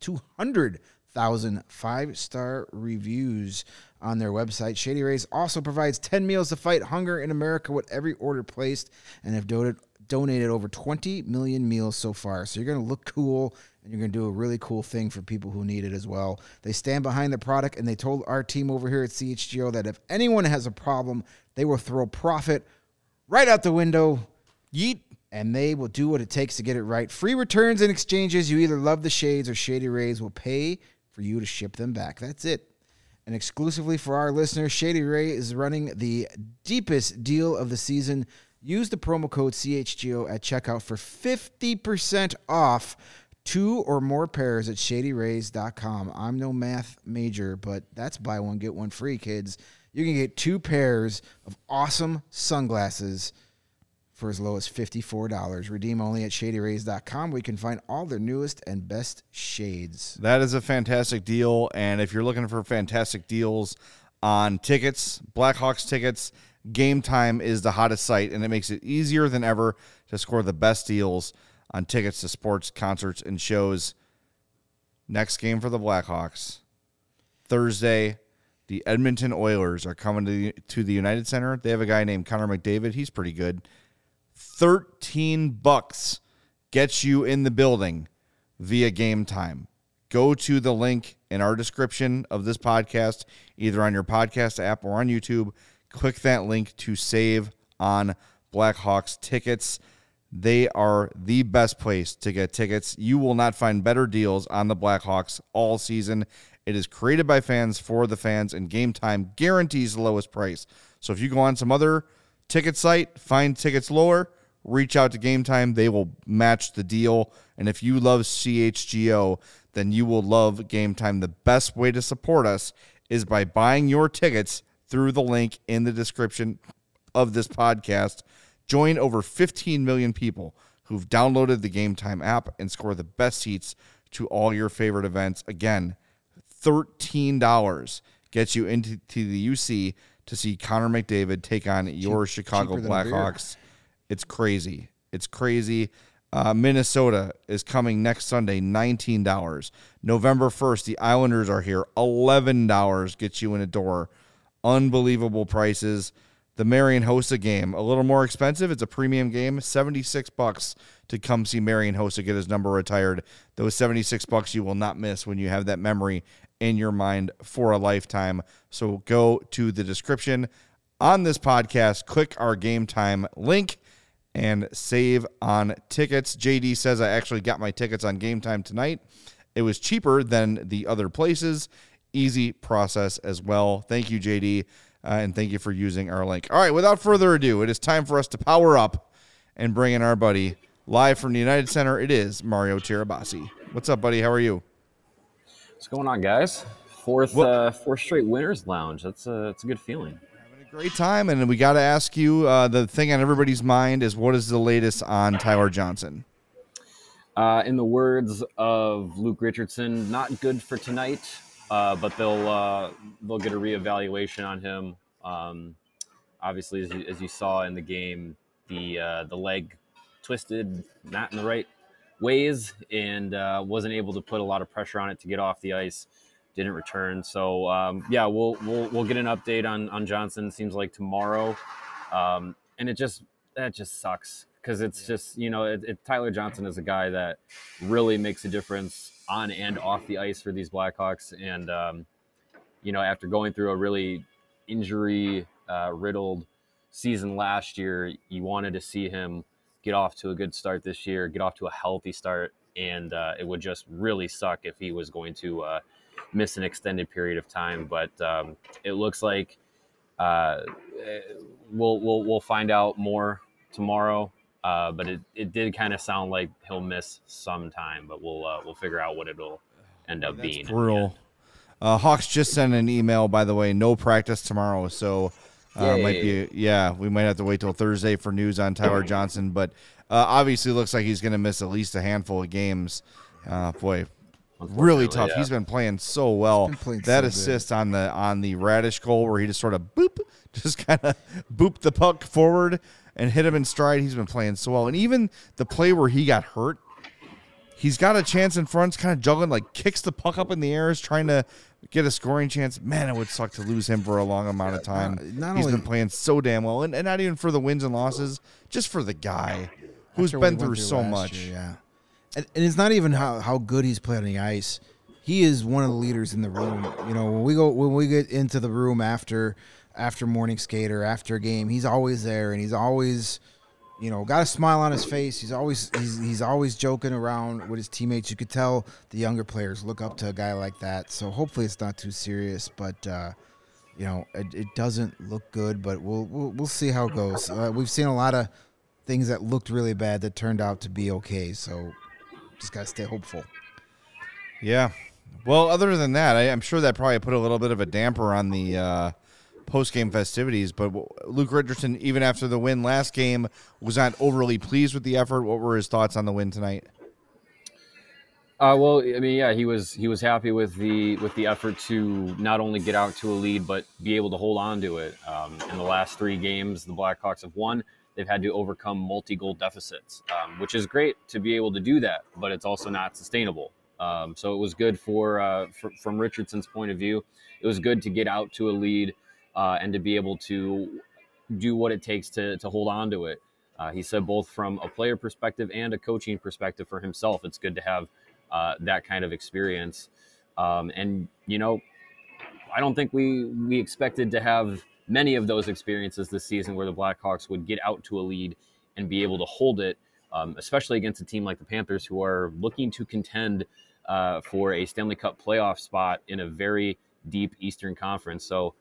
200,000 five star reviews on their website. Shady Rays also provides 10 meals to fight hunger in America with every order placed and have donated, donated over 20 million meals so far. So you're going to look cool and you're going to do a really cool thing for people who need it as well. They stand behind the product and they told our team over here at CHGO that if anyone has a problem, they will throw profit right out the window. Yeet. And they will do what it takes to get it right. Free returns and exchanges. You either love the shades or Shady Rays will pay for you to ship them back. That's it. And exclusively for our listeners, Shady Ray is running the deepest deal of the season. Use the promo code CHGO at checkout for 50% off two or more pairs at shadyrays.com. I'm no math major, but that's buy one, get one free, kids. You can get two pairs of awesome sunglasses for as low as $54. Redeem only at shadyrays.com where you can find all their newest and best shades. That is a fantastic deal. And if you're looking for fantastic deals on tickets, Blackhawks tickets, Game Time is the hottest site, and it makes it easier than ever to score the best deals on tickets to sports, concerts, and shows. Next game for the Blackhawks, Thursday, the Edmonton Oilers are coming to the, to the United Center. They have a guy named Connor McDavid. He's pretty good. 13 bucks gets you in the building via game time. Go to the link in our description of this podcast, either on your podcast app or on YouTube. Click that link to save on Blackhawks tickets. They are the best place to get tickets. You will not find better deals on the Blackhawks all season. It is created by fans for the fans, and game time guarantees the lowest price. So if you go on some other ticket site, find tickets lower, reach out to Game Time. They will match the deal. And if you love CHGO, then you will love Game Time. The best way to support us is by buying your tickets through the link in the description of this podcast. Join over 15 million people who've downloaded the Game Time app and score the best seats to all your favorite events. Again, $13 gets you into the UC to see Connor McDavid take on your Chicago Blackhawks. It's crazy. It's crazy. Uh, Minnesota is coming next Sunday, $19. November 1st, the Islanders are here. $11 gets you in a door. Unbelievable prices. The Marian Hossa game, a little more expensive. It's a premium game, 76 bucks to come see Marian Hossa get his number retired. Those 76 bucks you will not miss when you have that memory in your mind for a lifetime. So go to the description on this podcast, click our game time link and save on tickets. JD says I actually got my tickets on game time tonight. It was cheaper than the other places. Easy process as well. Thank you, JD, uh, and thank you for using our link. All right, without further ado, it is time for us to power up and bring in our buddy live from the United Center. It is Mario Tirabassi. What's up, buddy? How are you? What's going on, guys? Fourth, uh, fourth straight winners lounge. That's a, that's a good feeling Having a great time, and we got to ask you uh, the thing on everybody's mind is what is the latest on Tyler Johnson? Uh, in the words of Luke Richardson, not good for tonight, uh, but they'll uh, they'll get a reevaluation on him. Um, obviously, as you, as you, saw in the game, the uh, the leg twisted not in the right ways and uh, wasn't able to put a lot of pressure on it to get off the ice didn't return. So um, yeah, we'll we'll we'll get an update on on Johnson. Seems like tomorrow, um, and it just that just sucks because it's just you know it, it, Tyler Johnson is a guy that really makes a difference on and off the ice for these Blackhawks, and um, you know after going through a really injury uh, riddled season last year, you wanted to see him get off to a good start this year, get off to a healthy start, and uh, it would just really suck if he was going to. Uh, miss an extended period of time. But um, it looks like uh, we'll, we'll we'll find out more tomorrow. Uh, but it, it did kind of sound like he'll miss some time, but we'll uh, we'll figure out what it'll end up That's being. Brutal. Uh, Hawks just sent an email, by the way. No practice tomorrow, so uh, might be yeah. We might have to wait till Thursday for news on Tyler Johnson, but uh, obviously looks like he's going to miss at least a handful of games. Uh, boy, really tough. Yeah. He's been playing so well. Playing that so assist good. on the on the Raddysh goal where he just sort of boop, just kind of booped the puck forward and hit him in stride. He's been playing so well, and even the play where he got hurt, he's got a chance in front, kind of juggling, like kicks the puck up in the air, is trying to get a scoring chance. Man, it would suck to lose him for a long amount of time. Uh, not He's only, been playing so damn well, and, and not even for the wins and losses, just for the guy who's been through, through, so much. Year, yeah, and, and, it's not even how, how good he's played on the ice. He is one of the leaders in the room. You know, when we go when we get into the room after after morning skater after a game, he's always there, and he's always you know, got a smile on his face. He's always he's, he's always joking around with his teammates. You could tell the younger players look up to a guy like that. So hopefully it's not too serious, but uh, you know, it, it, doesn't look good. But we'll we'll, we'll see how it goes. Uh, we've seen a lot of things that looked really bad that turned out to be okay. So just gotta stay hopeful. Yeah. Well, other than that, I, am sure that probably put a little bit of a damper on the. Uh, post game festivities. But Luke Richardson, even after the win last game, was not overly pleased with the effort. What were his thoughts on the win tonight? Uh, well, I mean, yeah, he was he was happy with the with the effort to not only get out to a lead but be able to hold on to it. Um, in the last three games, the Blackhawks have won. They've had to overcome multi-goal deficits, um, which is great to be able to do that, but it's also not sustainable. Um, so it was good for, uh, for, from Richardson's point of view. It was good to get out to a lead uh, and to be able to do what it takes to, to hold on to it. Uh, he said both from a player perspective and a coaching perspective for himself, it's good to have uh, that kind of experience. Um, and you know, I don't think we we expected to have many of those experiences this season where the Blackhawks would get out to a lead and be able to hold it, um, especially against a team like the Panthers, who are looking to contend uh, for a Stanley Cup playoff spot in a very deep Eastern Conference. So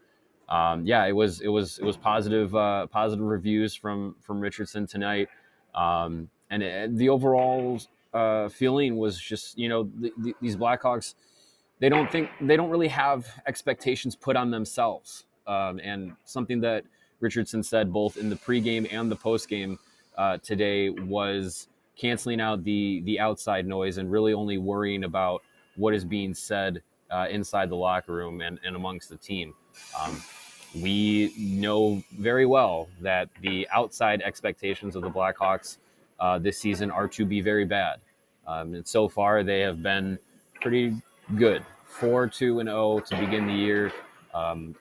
um, yeah, it was it was it was positive uh, positive reviews from from Richardson tonight, um, and the overall uh, feeling was just you know the, the, these Blackhawks they don't think they don't really have expectations put on themselves, um, and something that Richardson said both in the pregame and the postgame uh, today was canceling out the the outside noise and really only worrying about what is being said uh, inside the locker room and, and amongst the team. Um, we know very well that the outside expectations of the Blackhawks uh, this season are to be very bad. Um, and so far, they have been pretty good 4 2 and 0 to begin the year. Um,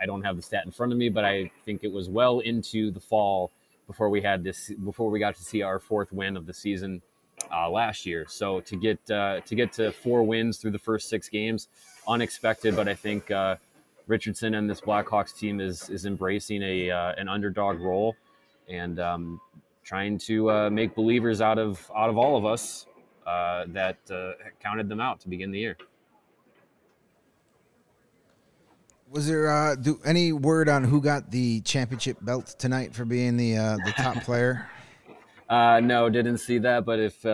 I don't have the stat in front of me, but I think it was well into the fall before we had this before we got to see our fourth win of the season uh, last year. So to get uh, to get to four wins through the first six games, unexpected, but I think uh, Richardson and this Blackhawks team is is embracing a uh, an underdog role and um, trying to uh, make believers out of out of all of us uh, that uh, counted them out to begin the year. Was there uh, do, any word on who got the championship belt tonight for being the uh, the top player? no, didn't see that. But if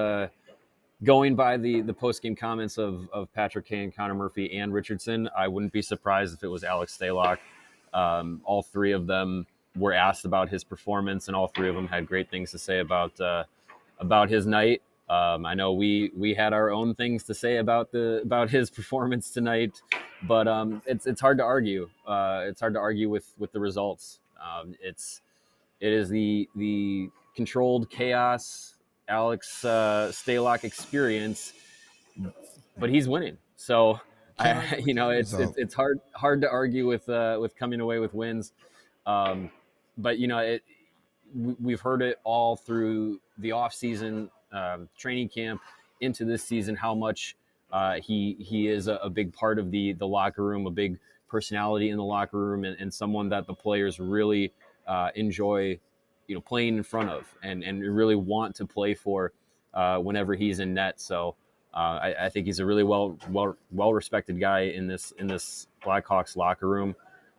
going by the the post game comments of of Patrick Kane, Connor Murphy, and Richardson, I wouldn't be surprised if it was Alex Stalock. Um, all three of them were asked about his performance, and all three of them had great things to say about uh, about his night. Um, I know we we had our own things to say about the about his performance tonight, but um, it's it's hard to argue. Uh, it's hard to argue with with the results. Um, it's it is the the controlled chaos Alex uh, Stalock experience, but he's winning. So, I, you know, it's, it's, it's hard hard to argue with uh, with coming away with wins. Um, but you know, it we've heard it all through the off season, um, training camp, into this season how much uh, he he is a, a, big part of the the locker room, a big personality in the locker room, and, and someone that the players really uh, enjoy you know playing in front of and and really want to play for uh, whenever he's in net. So uh, I, I, think he's a really well well well respected guy in this in this Blackhawks locker room.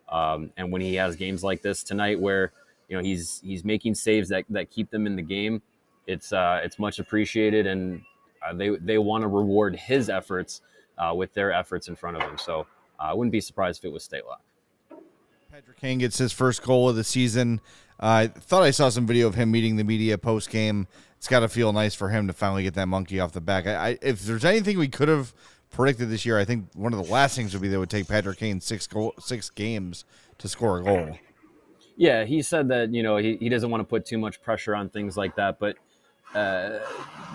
Um, and when he has games like this tonight, where you know he's he's making saves that, that keep them in the game, it's uh, it's much appreciated, and uh, they they want to reward his efforts uh, with their efforts in front of him. So uh, I wouldn't be surprised if it was Stalock. Patrick Kane gets his first goal of the season. I thought I saw some video of him meeting the media post game. It's got to feel nice for him to finally get that monkey off the back. I, I, if there's anything we could have predicted this year, I think one of the last things would be they would take Patrick Kane six goal, six games to score a goal. Yeah, he said that you know he, he doesn't want to put too much pressure on things like that, but uh,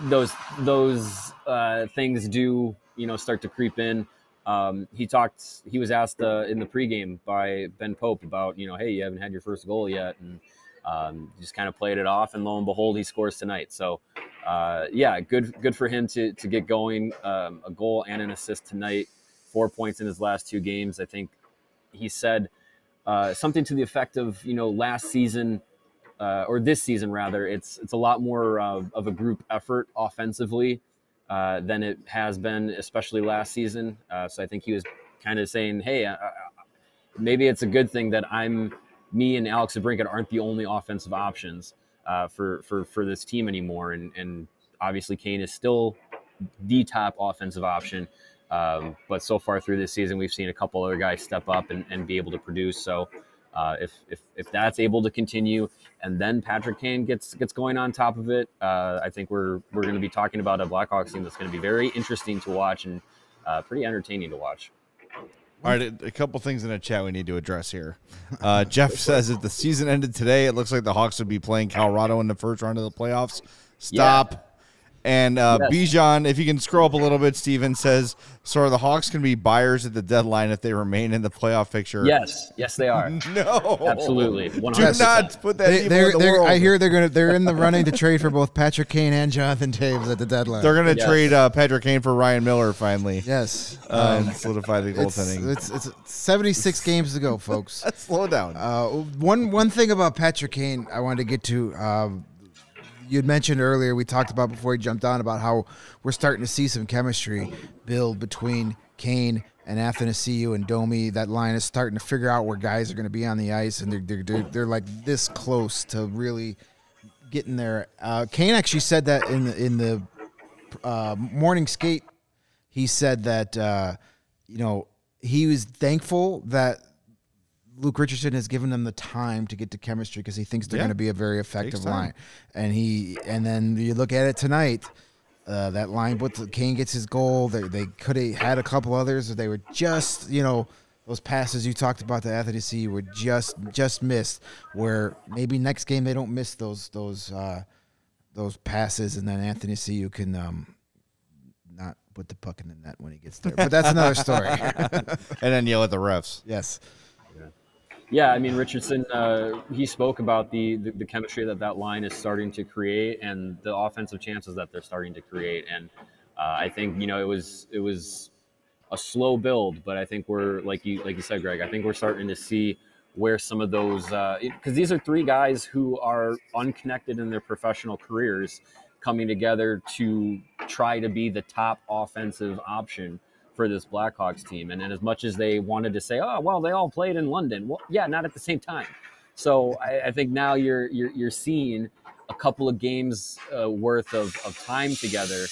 those those uh, things do you know start to creep in. Um, he talked. He was asked uh, in the pregame by Ben Pope about you know, hey, you haven't had your first goal yet, and um, just kind of played it off. And lo and behold, he scores tonight. So uh, yeah, good good for him to to get going. Um, a goal and an assist tonight. Four points in his last two games. I think he said uh, something to the effect of you know last season uh, or this season rather, it's it's a lot more uh, of a group effort offensively uh, than it has been, especially last season. Uh, so I think he was kind of saying, "Hey, uh, uh, maybe it's a good thing that I'm me and Alex DeBrincat aren't the only offensive options for for for this team anymore." And and obviously Kane is still the top offensive option. Um, but so far through this season, we've seen a couple other guys step up and, and be able to produce. So uh, if, if if that's able to continue, and then Patrick Kane gets gets going on top of it, uh, I think we're we're going to be talking about a Blackhawks team that's going to be very interesting to watch and uh, pretty entertaining to watch. All right, a couple things in the chat we need to address here. Uh, Jeff says if the season ended today, it looks like the Hawks would be playing Colorado in the first round of the playoffs. Stop. Yeah. And uh, yes. Bijan, if you can scroll up a little bit, Steven says, so are the Hawks going to be buyers at the deadline if they remain in the playoff picture? Yes. Yes, they are. no. Absolutely. 100%. Do not put that they, they're, the they're, I hear they're going to they're in the running to trade for both Patrick Kane and Jonathan Toews at the deadline. They're going to yes. trade uh, Patrick Kane for Ryan Miller finally. Yes. Uh, um, and solidify the goaltending. It's, it's, it's 76 games to go, folks. Slow down. Uh, one, one thing about Patrick Kane I wanted to get to um, you'd mentioned earlier, we talked about before he jumped on about how we're starting to see some chemistry build between Kane and Athanasiou and Domi. That line is starting to figure out where guys are going to be on the ice, and they're they're, they're, they're like this close to really getting there. Uh, Kane actually said that in the in the uh, morning skate. He said that uh, you know he was thankful that Luke Richardson has given them the time to get to chemistry because he thinks they're yeah. going to be a very effective line. And he and then you look at it tonight. Uh, that line, but Kane gets his goal. They, they could have had a couple others. They were just, you know, those passes you talked about to Athanasiou were just just missed. Where maybe next game they don't miss those those uh, those passes, and then Athanasiou. You can um, not put the puck in the net when he gets there. But that's another story. and then yell at the refs. Yes. Yeah, I mean Richardson. Uh, he spoke about the, the, the chemistry that that line is starting to create and the offensive chances that they're starting to create. And uh, I think you know it was it was a slow build, but I think we're like you like you said, Greg. I think we're starting to see where some of those because uh, these are three guys who are unconnected in their professional careers coming together to try to be the top offensive option for this Blackhawks team. And, as much as they wanted to say, oh, well, they all played in London. Well, yeah, not at the same time. So I, I think now you're, you're, you're seeing a couple of games uh, worth of, of time together.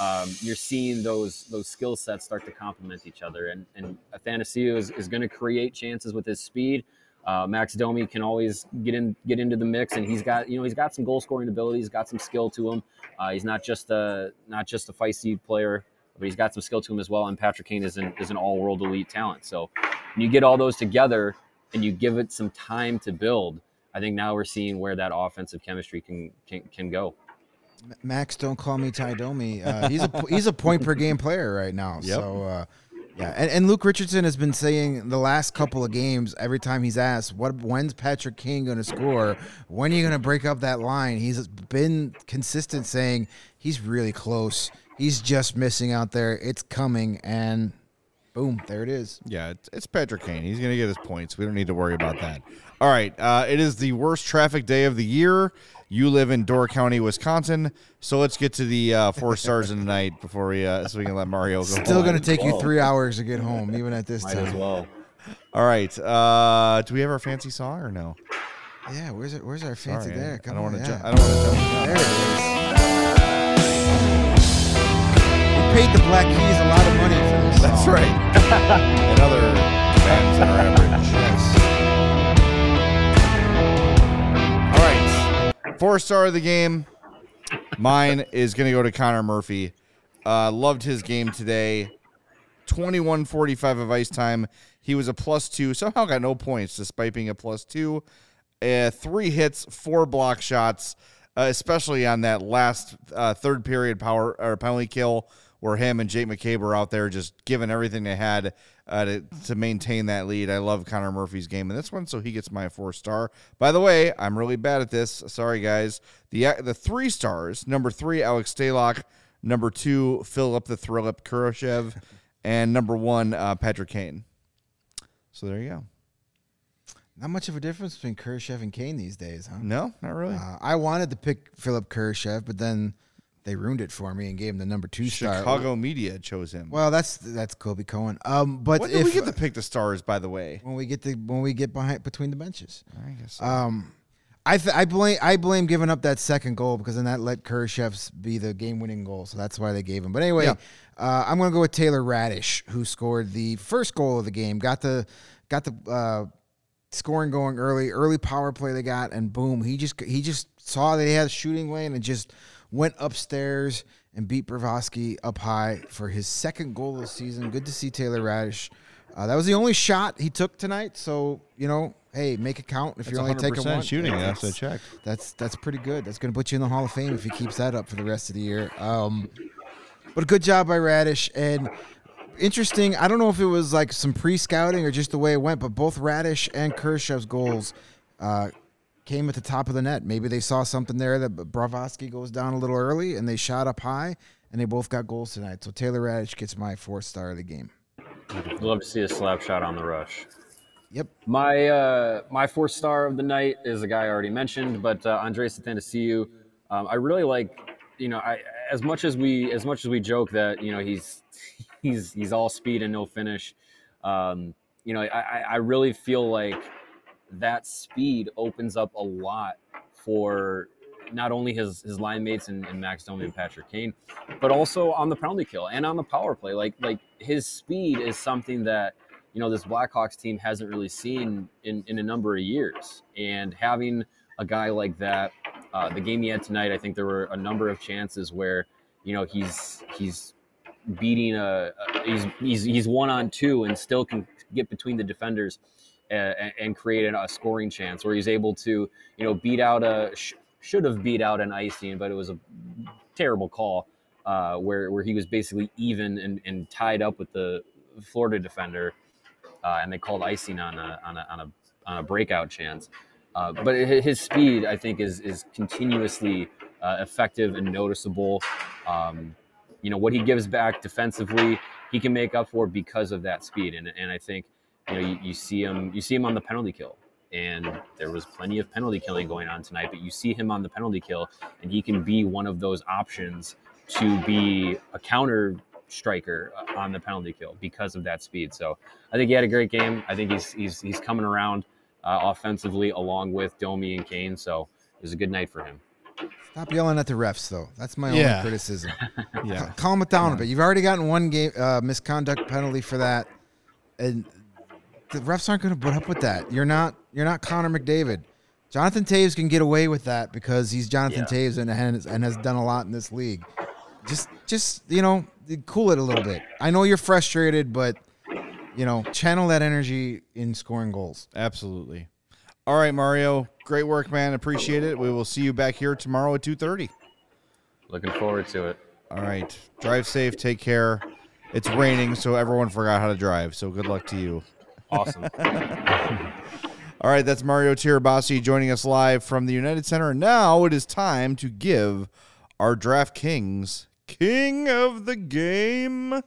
Um, you're seeing those those skill sets start to complement each other. And, and Athanasiou is, is going to create chances with his speed. Uh, Max Domi can always get in get into the mix, and he's got you know he's got some goal scoring ability. He's got some skill to him. Uh, he's not just a not just a feisty player but he's got some skill to him as well. And Patrick Kane is an, is an all world elite talent. So when you get all those together and you give it some time to build, I think now we're seeing where that offensive chemistry can can, can go. Max, don't call me Ty Domi. Uh, he's a he's a point per game player right now. Yep. So uh, yeah, and, and Luke Richardson has been saying the last couple of games every time he's asked, "What when's Patrick Kane going to score? When are you going to break up that line?" He's been consistent saying he's really close. He's just missing out there. It's coming, and boom, there it is. Yeah, it's, it's Patrick Kane. He's going to get his points. We don't need to worry about that. All right, uh, it is the worst traffic day of the year. You live in Door County, Wisconsin, so let's get to the uh, four stars in the night before we uh, so we can let Mario go. Still going to take you three hours to get home, even at this Might time. As well. All right, uh, do we have our fancy song or no? Yeah, where's it? Where's our fancy Sorry, there? Come I don't want to. Yeah. Ju- I don't want to jump. There it is paid the Black Keys a lot of money for this. That's song. right. and other bands that are average. Yes. All right. Four star of the game. Mine is going to go to Connor Murphy. Uh, loved his game today. 21 45 of ice time. He was a plus two. Somehow got no points despite being a plus two. Uh, three hits, four block shots. uh, especially on that last uh, third period power or penalty kill where him and Jake McCabe were out there just giving everything they had uh, to, to maintain that lead. I love Connor Murphy's game in this one, so he gets my four star. By the way, I'm really bad at this. Sorry, guys. The the three stars number three, Alex Stalock. Number two, Philip the Thrillip Kurashev. and number one, uh, Patrick Kane. So there you go. Not much of a difference between Kurashev and Kane these days, huh? No, not really. Uh, I wanted to pick Philipp Kurashev, but then they ruined it for me and gave him the number two star. Chicago media chose him. Well, that's that's Colby Cohen. Um, but when if we get to pick the stars, by the way, when we get the when we get behind between the benches, I guess. So. Um, I th- I blame I blame giving up that second goal because then that let Kurashev's be the game winning goal, so that's why they gave him. But anyway, yeah. uh, I'm going to go with Taylor Raddysh, who scored the first goal of the game. Got the got the uh, scoring going early, early power play they got, and boom, he just he just saw they had a shooting lane and just went upstairs and beat Bravoski up high for his second goal of the season. Good to see Taylor Raddysh. Uh, that was the only shot he took tonight, so you know, hey, make it count if that's you're only taking one. shooting. That's I checked. That's that's pretty good. That's going to put you in the Hall of Fame if he keeps that up for the rest of the year. Um, but a good job by Raddysh and interesting. I don't know if it was like some pre-scouting or just the way it went, but both Raddysh and Kurashev's goals uh, came at the top of the net. Maybe they saw something there that Bobrovsky goes down a little early and they shot up high and they both got goals tonight. So Taylor Raddysh gets my fourth star of the game. Love to see a slap shot on the rush. Yep. My uh, my fourth star of the night is a guy I already mentioned, but uh, Andreas Athanasiou. Um, I really like, you know, I as much as we as much as we joke that you know he's he's he's all speed and no finish. Um, you know, I, I really feel like that speed opens up a lot for not only his his line mates and, and Max Domi and Patrick Kane, but also on the penalty kill and on the power play. Like like his speed is something that you know this Blackhawks team hasn't really seen in in a number of years. And having a guy like that, uh, the game he had tonight, I think there were a number of chances where you know he's he's beating a, a he's he's he's one on two and still can get between the defenders and, and create a scoring chance where he's able to, you know, beat out a sh- should have beat out an icing, but it was a terrible call uh, where where he was basically even and, and tied up with the Florida defender, uh, and they called icing on a on a on a, on a breakout chance. Uh, but his speed, I think, is is continuously uh, effective and noticeable. Um, you know what he gives back defensively, he can make up for because of that speed, and and I think you know, you, you see him, you see him on the penalty kill, and there was plenty of penalty killing going on tonight. But you see him on the penalty kill, and he can be one of those options to be a counter striker on the penalty kill because of that speed. So I think he had a great game. I think he's he's he's coming around uh, offensively along with Domi and Kane. So it was a good night for him. Stop yelling at the refs, though. That's my yeah. only criticism. yeah, calm it down yeah. a bit. You've already gotten one game uh, misconduct penalty for that, and the refs aren't going to put up with that. You're not you're not Connor McDavid. Jonathan Toews can get away with that because he's Jonathan yeah. Toews and has, and has done a lot in this league. Just just you know, cool it a little bit. I know you're frustrated, but you know, channel that energy in scoring goals. Absolutely. All right, Mario. Great work, man. Appreciate it. We will see you back here tomorrow at 2:30. Looking forward to it. All right. Drive safe. Take care. It's raining, so everyone forgot how to drive. So good luck to you. Awesome. All right, that's Mario Tirabassi joining us live from the United Center. And now it is time to give our DraftKings King of the Game.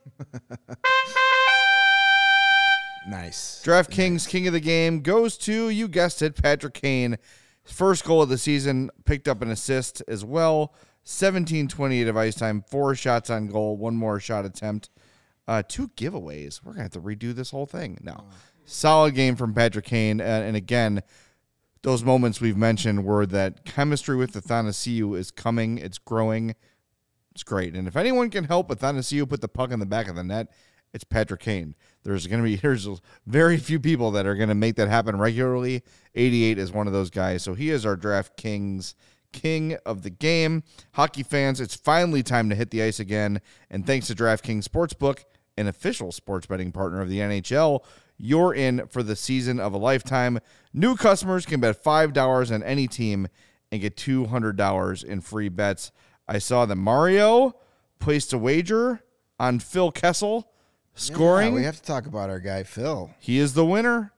nice. DraftKings nice. King of the Game goes to, you guessed it, Patrick Kane. First goal of the season, picked up an assist as well. 17 28 of ice time, four shots on goal, one more shot attempt. Uh, two giveaways. We're going to have to redo this whole thing. No. Solid game from Patrick Kane. And, and again, those moments we've mentioned were that chemistry with Athanasiou is coming, it's growing. It's great. And if anyone can help Athanasiou put the puck in the back of the net, it's Patrick Kane. There's going to be there's very few people that are going to make that happen regularly. 88 is one of those guys. So he is our DraftKings king of the game. Hockey fans, it's finally time to hit the ice again. And thanks to DraftKings Sportsbook, an official sports betting partner of the NHL, you're in for the season of a lifetime. New customers can bet $5 on any team and get $200 in free bets. I saw that Mario placed a wager on Phil Kessel scoring. Yeah, we have to talk about our guy Phil. He is the winner.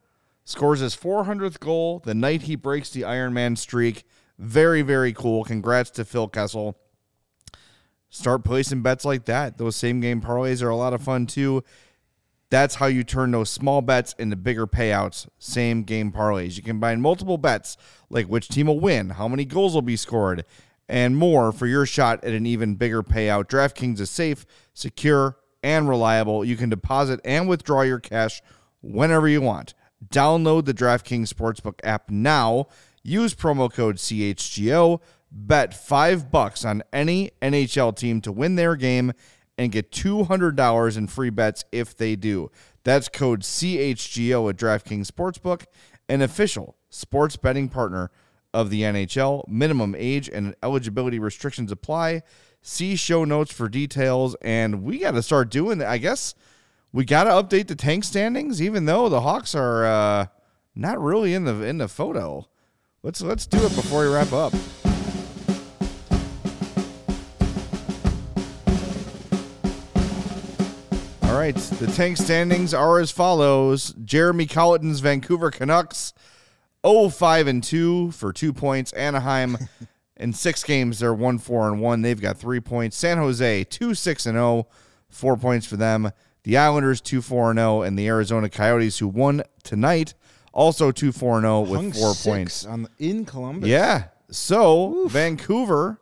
Scores his 400th goal the night he breaks the Ironman streak. Very, very cool. Congrats to Phil Kessel. Start placing bets like that. Those same game parlays are a lot of fun too. That's how you turn those small bets into bigger payouts. Same game parlays. You combine multiple bets, like which team will win, how many goals will be scored, and more for your shot at an even bigger payout. DraftKings is safe, secure, and reliable. You can deposit and withdraw your cash whenever you want. Download the DraftKings Sportsbook app now. Use promo code CHGO. Bet 5 bucks on any NHL team to win their game and get $200 in free bets if they do. That's code CHGO at DraftKings Sportsbook, an official sports betting partner of the NHL. Minimum age and eligibility restrictions apply. See show notes for details. And we got to start doing that. I guess we got to update the tank standings, even though the Hawks are uh, not really in the in the photo. Let's let's do it before we wrap up. Right, the tank standings are as follows: Jeremy Colliton's Vancouver Canucks, 0-5 and two for two points. Anaheim, in six games, they're one four and one. They've got three points. San Jose two six and zero, four points for them. The Islanders two four and zero, and the Arizona Coyotes, who won tonight, also two four and zero with Hung four points. on the, in Columbus. Yeah. So Vancouver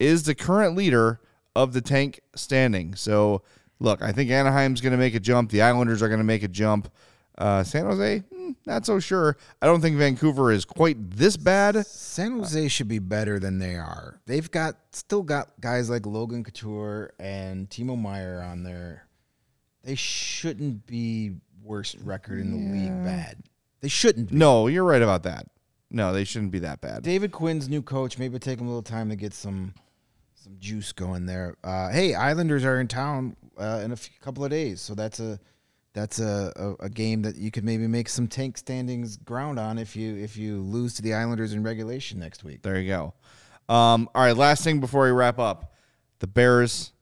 is the current leader of the tank standing. So look, I think Anaheim's going to make a jump. The Islanders are going to make a jump. Uh, San Jose, hmm, not so sure. I don't think Vancouver is quite this bad. San Jose should be better than they are. They've got still got guys like Logan Couture and Timo Meier on there. They shouldn't be worst record in the league bad. They shouldn't be. No, you're right about that. No, they shouldn't be that bad. David Quinn's new coach. Maybe take him a little time to get some some juice going there. Uh, hey, Islanders are in town uh, in a few, couple of days, so that's a that's a, a, a game that you could maybe make some tank standings ground on if you if you lose to the Islanders in regulation next week. There you go. Um, all right, last thing before we wrap up. The Bears,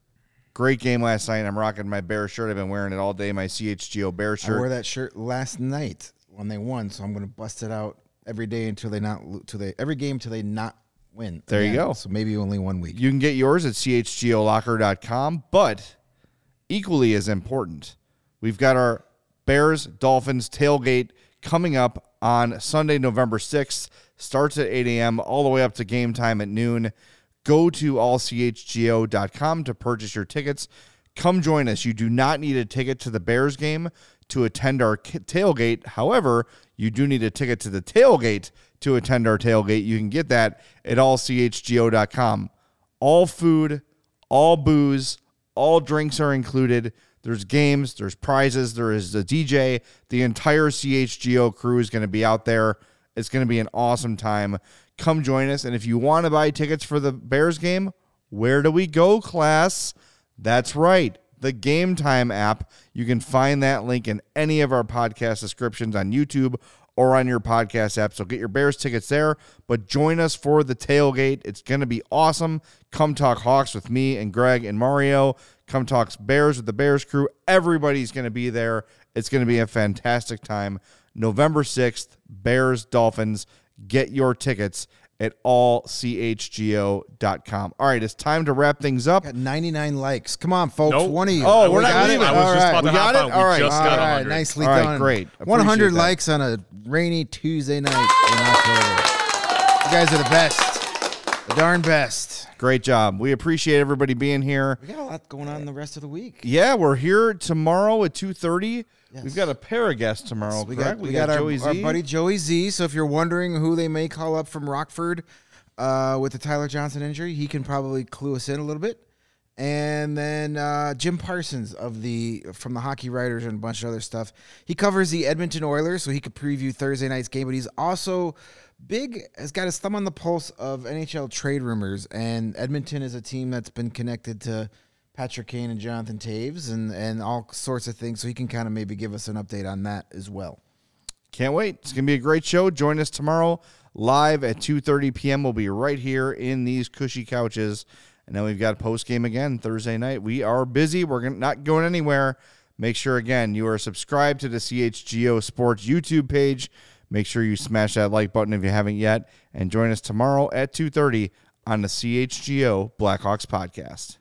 great game last night. I'm rocking my Bear shirt. I've been wearing it all day, my CHGO Bear shirt. I wore that shirt last night when they won, so I'm going to bust it out every day until they not till they every game till they not win. There you go. So maybe only one week. You can get yours at chgolocker.com, but equally as important, we've got our Bears Dolphins tailgate coming up on Sunday, November 6th. Starts at 8 a.m. all the way up to game time at noon. Go to allchgo.com to purchase your tickets. Come join us. You do not need a ticket to the Bears game to attend our tailgate. However, you do need a ticket to the tailgate to attend our tailgate. You can get that at allchgo.com. All food, all booze, all drinks are included. There's games, there's prizes, there is a DJ. The entire CHGO crew is going to be out there. It's going to be an awesome time. Come join us. And if you want to buy tickets for the Bears game, where do we go, class? That's right. The Game Time app. You can find that link in any of our podcast descriptions on YouTube or on your podcast app. So get your Bears tickets there, but join us for the tailgate. It's going to be awesome. Come talk Hawks with me and Greg and Mario. Come talk Bears with the Bears crew. Everybody's going to be there. It's going to be a fantastic time. November 6th, Bears Dolphins. Get your tickets at allchgo.com. All right, it's time to wrap things up. Got 99 likes. Come on, folks. Nope. One of you. Oh, we're We not got it? leaving. I was All just about to We got hop it? out. We All right. just All got right, 100. nicely All right, done. great. 100 that. likes on a rainy Tuesday night in October. You guys are the best. The darn best. Great job. We appreciate everybody being here. We got a lot going on the rest of the week. Yeah, we're here tomorrow at 2.30. Yes. We've got a pair of guests tomorrow, We correct? got, we, got, our, Joey our buddy Joey Z. So if you're wondering who they may call up from Rockford uh, with the Tyler Johnson injury, he can probably clue us in a little bit. And then uh, Jim Parsons of the from the Hockey Writers and a bunch of other stuff. He covers the Edmonton Oilers, so he could preview Thursday night's game. But he's also big, has got his thumb on the pulse of NHL trade rumors. And Edmonton is a team that's been connected to Patrick Kane and Jonathan Toews and and all sorts of things. So he can kind of maybe give us an update on that as well. Can't wait. It's going to be a great show. Join us tomorrow, live at 2:30 p.m. We'll be right here in these cushy couches. And then we've got post game again Thursday night. We are busy. We're not going anywhere. Make sure again you are subscribed to the CHGO Sports YouTube page. Make sure you smash that like button if you haven't yet, and join us tomorrow at 2:30 on the CHGO Blackhawks podcast.